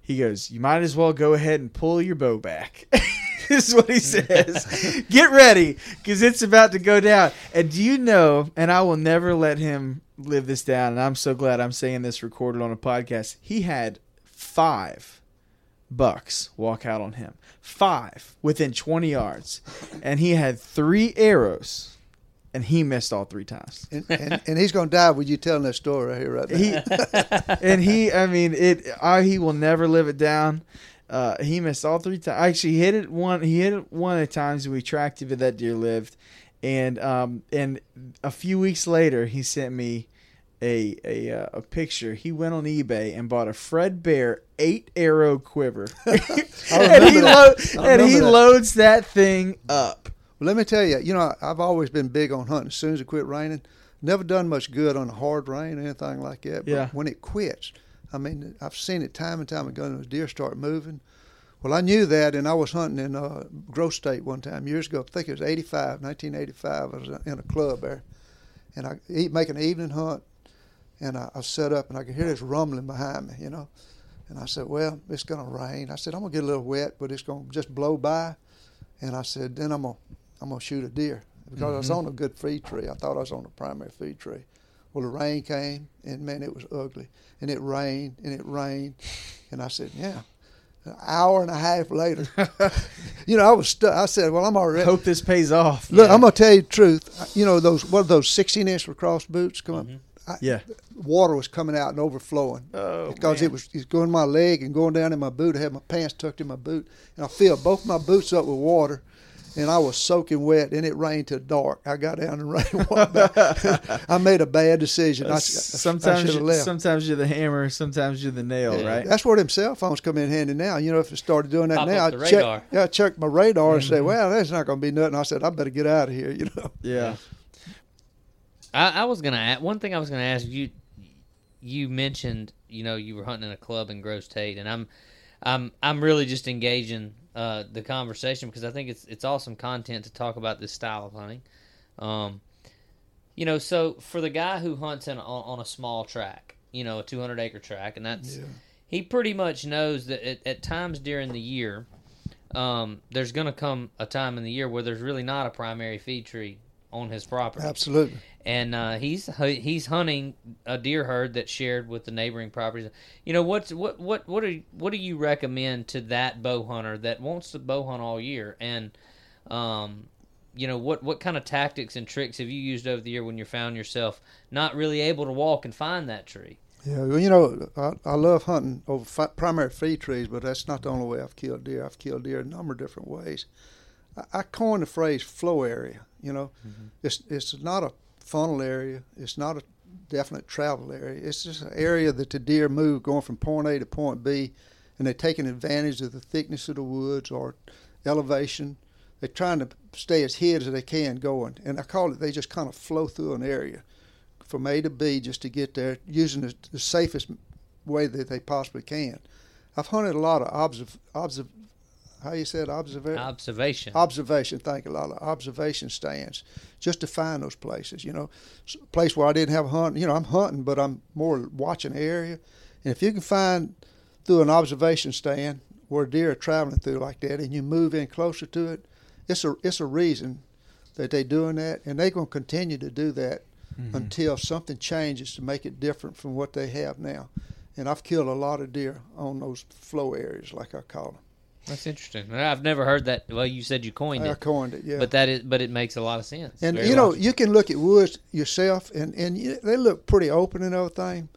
He goes, "You might as well go ahead and pull your bow back." *laughs* this is what he says. *laughs* Get ready, because it's about to go down. And do you know? And I will never let him live this down. And I'm so glad I'm saying this recorded on a podcast. He had five bucks walk out on him, five within 20 yards, and he had three arrows, and he missed all three times. And, and, and he's going to die with you telling that story right here, right now. He *laughs* and he, I mean, it. I, he will never live it down. Uh, he missed all three times. Actually, he hit it one. He hit it one of the times we tracked it. That deer lived, and um, and a few weeks later, he sent me a a uh, a picture. He went on eBay and bought a Fred Bear eight arrow quiver, *laughs* *laughs* and he lo- and he that. loads that thing up. Well, let me tell you, you know, I've always been big on hunting. As soon as it quit raining, never done much good on a hard rain or anything like that. But Yeah. when it quits, I mean, I've seen it time and time again. The deer start moving. Well, I knew that, and I was hunting in uh, Grosse Tete one time years ago. I think it was 85, 1985. I was in a club there, and I eat, making an evening hunt, and I, I set up, and I could hear this rumbling behind me, you know. And I said, "Well, it's going to rain." I said, "I'm going to get a little wet, but it's going to just blow by." And I said, "Then I'm going, to I'm to shoot a deer because I was mm-hmm. on a good feed tree. I thought I was on a primary feed tree." Well, the rain came, and man, it was ugly. And it rained, and it rained, and I said, "Yeah." An hour and a half later, *laughs* you know, I was stuck. I said, "Well, I'm already." Hope this pays off. Look, I'm gonna tell you the truth. You know those what are those 16 inch LaCrosse boots come up? Mm-hmm. I, Yeah. water was coming out and overflowing Oh, because man. it was, it was going my leg and going down in my boot. I had my pants tucked in my boot, and I filled both my boots up with water, and I was soaking wet. And it rained till dark. I got down and rain. walked back. I made a bad decision. I, I, sometimes I you, have left. sometimes you're the hammer, sometimes you're the nail, Yeah. right? That's where them cell phones come in handy now. You know, if it started doing that Pop now, I check, yeah, I check my radar and say, Mm-hmm. well, that's not going to be nothing. I said, I better get out of here. *laughs* You know. Yeah. I, I was gonna ask one thing. I was gonna ask you. You mentioned you know you were hunting in a club in Grosse Tete, and I'm, I'm, I'm really just engaging uh, the conversation because I think it's it's awesome content to talk about this style of hunting. Um, you know, so for the guy who hunts in, on, on a small track, you know, a 200 acre track, and that's he pretty much knows that at, at times during the year, um, there's going to come a time in the year where there's really not a primary feed tree on his property Absolutely. And uh, he's he's hunting a deer herd that's shared with the neighboring properties. You know what's what what what do what do you recommend to that bow hunter that wants to bow hunt all year? And um, you know what what kind of tactics and tricks have you used over the year when you found yourself not really able to walk and find that tree? Yeah, well, you know, I, I love hunting over fi- primary feed trees, but that's not the only way I've killed deer. I've killed deer a number of different ways. I, I coined the phrase flow area. You know, it's it's not a funnel area. It's not a definite travel area. It's just an area that the deer move going from point A to point B, and they're taking advantage of the thickness of the woods or elevation. They're trying to stay as hid as they can going, and I call it they just kind of flow through an area from A to B just to get there using the, the safest way that they possibly can. I've hunted a lot of observ, observ how you said observation Observation. observation. Thank you, a lot of observation stands just to find those places. You know, place where I didn't have a hunt. You know, I'm hunting, but I'm more watching the area. And if you can find through an observation stand where deer are traveling through like that, and you move in closer to it, it's a it's a reason that they're doing that, and they're going to continue to do that mm-hmm. until something changes to make it different from what they have now. And I've killed a lot of deer on those flow areas, like I call them. That's interesting. I've never heard that. Well, you said you coined it. I coined it, yeah. but that is, but it makes a lot of sense. and Very you know, logical. you can look at woods yourself, and and you, they look pretty open and everything,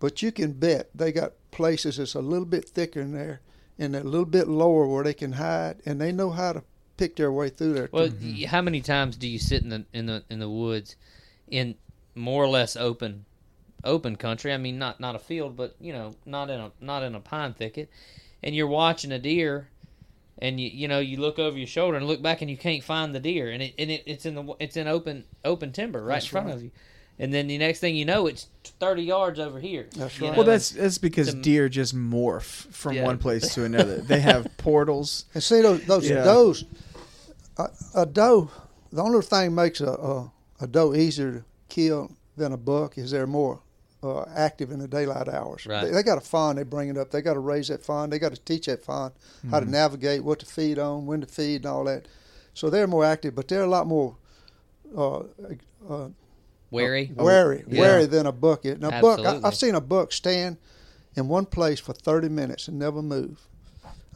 but you can bet they got places that's a little bit thicker in there, and a little bit lower where they can hide, and they know how to pick their way through there. Well, how many times do you sit in the in the in the woods, in more or less open, open country? I mean, not not a field, but you know, not in a not in a pine thicket, and you're watching a deer, and you you know you look over your shoulder and look back and you can't find the deer, and it and it, it's in the it's in open open timber right That's in front right. of you, and then the next thing you know, it's thirty yards over here. That's right. know, Well, that's that's because to- deer just morph from Yeah. one place to *laughs* another. They have portals. And see those those Yeah. does a, a doe. The only thing makes a, a a doe easier to kill than a buck is they're more uh, active in the daylight hours. Right. They, they got a fawn they bring it up. They got to raise that fawn. They got to teach that fawn how to navigate, what to feed on, when to feed, and all that. So they're more active, but they're a lot more uh, uh, wary. wary, yeah. wary than a buck is. Now, buck, I, I've seen a buck stand in one place for 30 minutes and never move.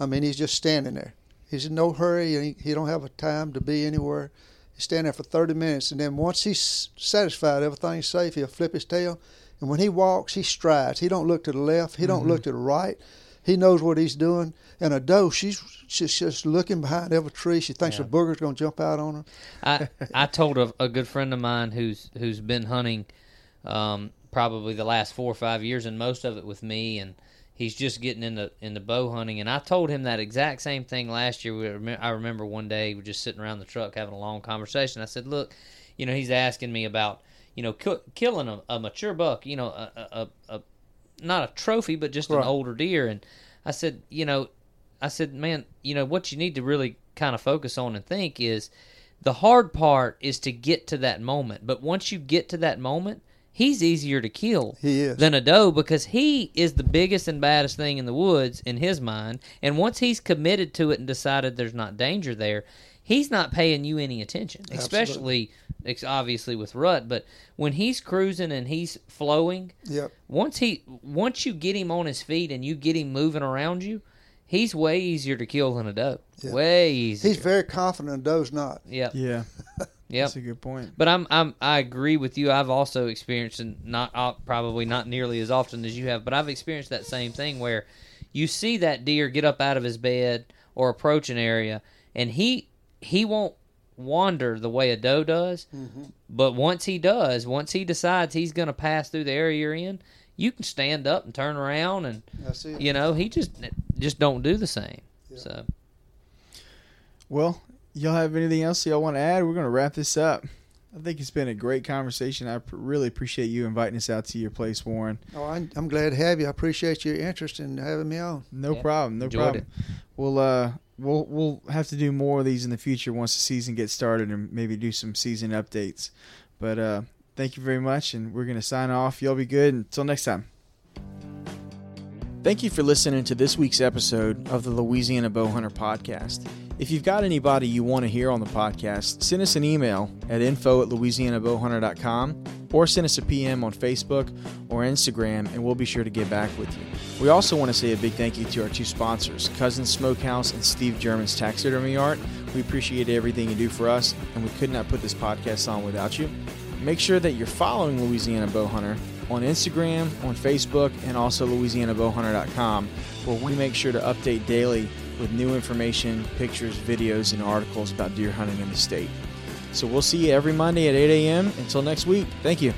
I mean, he's just standing there. He's in no hurry. and He, he don't have a time to be anywhere. He's standing there for 30 minutes, and then once he's satisfied everything's safe, he'll flip his tail. And when he walks, he strides. He don't look to the left. He don't look to the right. He knows what he's doing. And a doe, she's she's just looking behind every tree. She thinks a booger's going to jump out on her. I *laughs* I told a, a good friend of mine who's who's been hunting um, probably the last four or five years, and most of it with me, and he's just getting into into bow hunting. And I told him that exact same thing last year. We I remember one day we were just sitting around the truck having a long conversation. I said, "Look, you know, he's asking me about you know ki- killing a, a mature buck, you know, a, a, a, a not a trophy, but just an older deer." And I said, you know, I said, man, you know, what you need to really kind of focus on and think is the hard part is to get to that moment. But once you get to that moment, he's easier to kill than a doe because he is the biggest and baddest thing in the woods in his mind. And once he's committed to it and decided there's not danger there, he's not paying you any attention, especially ex- obviously with rut. But when he's cruising and he's flowing, Yep. once he once you get him on his feet and you get him moving around you, he's way easier to kill than a doe. Yeah. Way easier. He's very confident, and doe's not. Yep. Yeah, *laughs* Yep. that's a good point. But I'm I'm I agree with you. I've also experienced and not uh, probably not nearly as often as you have, but I've experienced that same thing where you see that deer get up out of his bed or approach an area, and he he won't wander the way a doe does. Mm-hmm. But once he does, once he decides he's going to pass through the area you're in, you can stand up and turn around, and That's it. you know he just just don't do the same. So Well, y'all have anything else y'all want to add? We're going to wrap this up. I think it's been a great conversation. I pr- really appreciate you inviting us out to your place, Warren. Oh, I, I'm glad to have you. I appreciate your interest in having me on. No Yeah, problem. No enjoyed problem. We'll uh we'll we'll have to do more of these in the future once the season gets started and maybe do some season updates. But uh thank you very much and we're gonna sign off. Y'all be good until next time. Thank you for listening to this week's episode of the Louisiana Bowhunter Podcast. If you've got anybody you want to hear on the podcast, send us an email at info at louisianabowhunter.com or send us a PM on Facebook or Instagram and we'll be sure to get back with you. We also want to say a big thank you to our two sponsors, Cousins Smokehouse and Steve German's Taxidermy Art. We appreciate everything you do for us and we could not put this podcast on without you. Make sure that you're following Louisiana Bowhunter on Instagram, on Facebook, and also LouisianaBowhunter.com, where we make sure to update daily with new information, pictures, videos, and articles about deer hunting in the state. So we'll see you every Monday at 8 a.m. Until next week, thank you.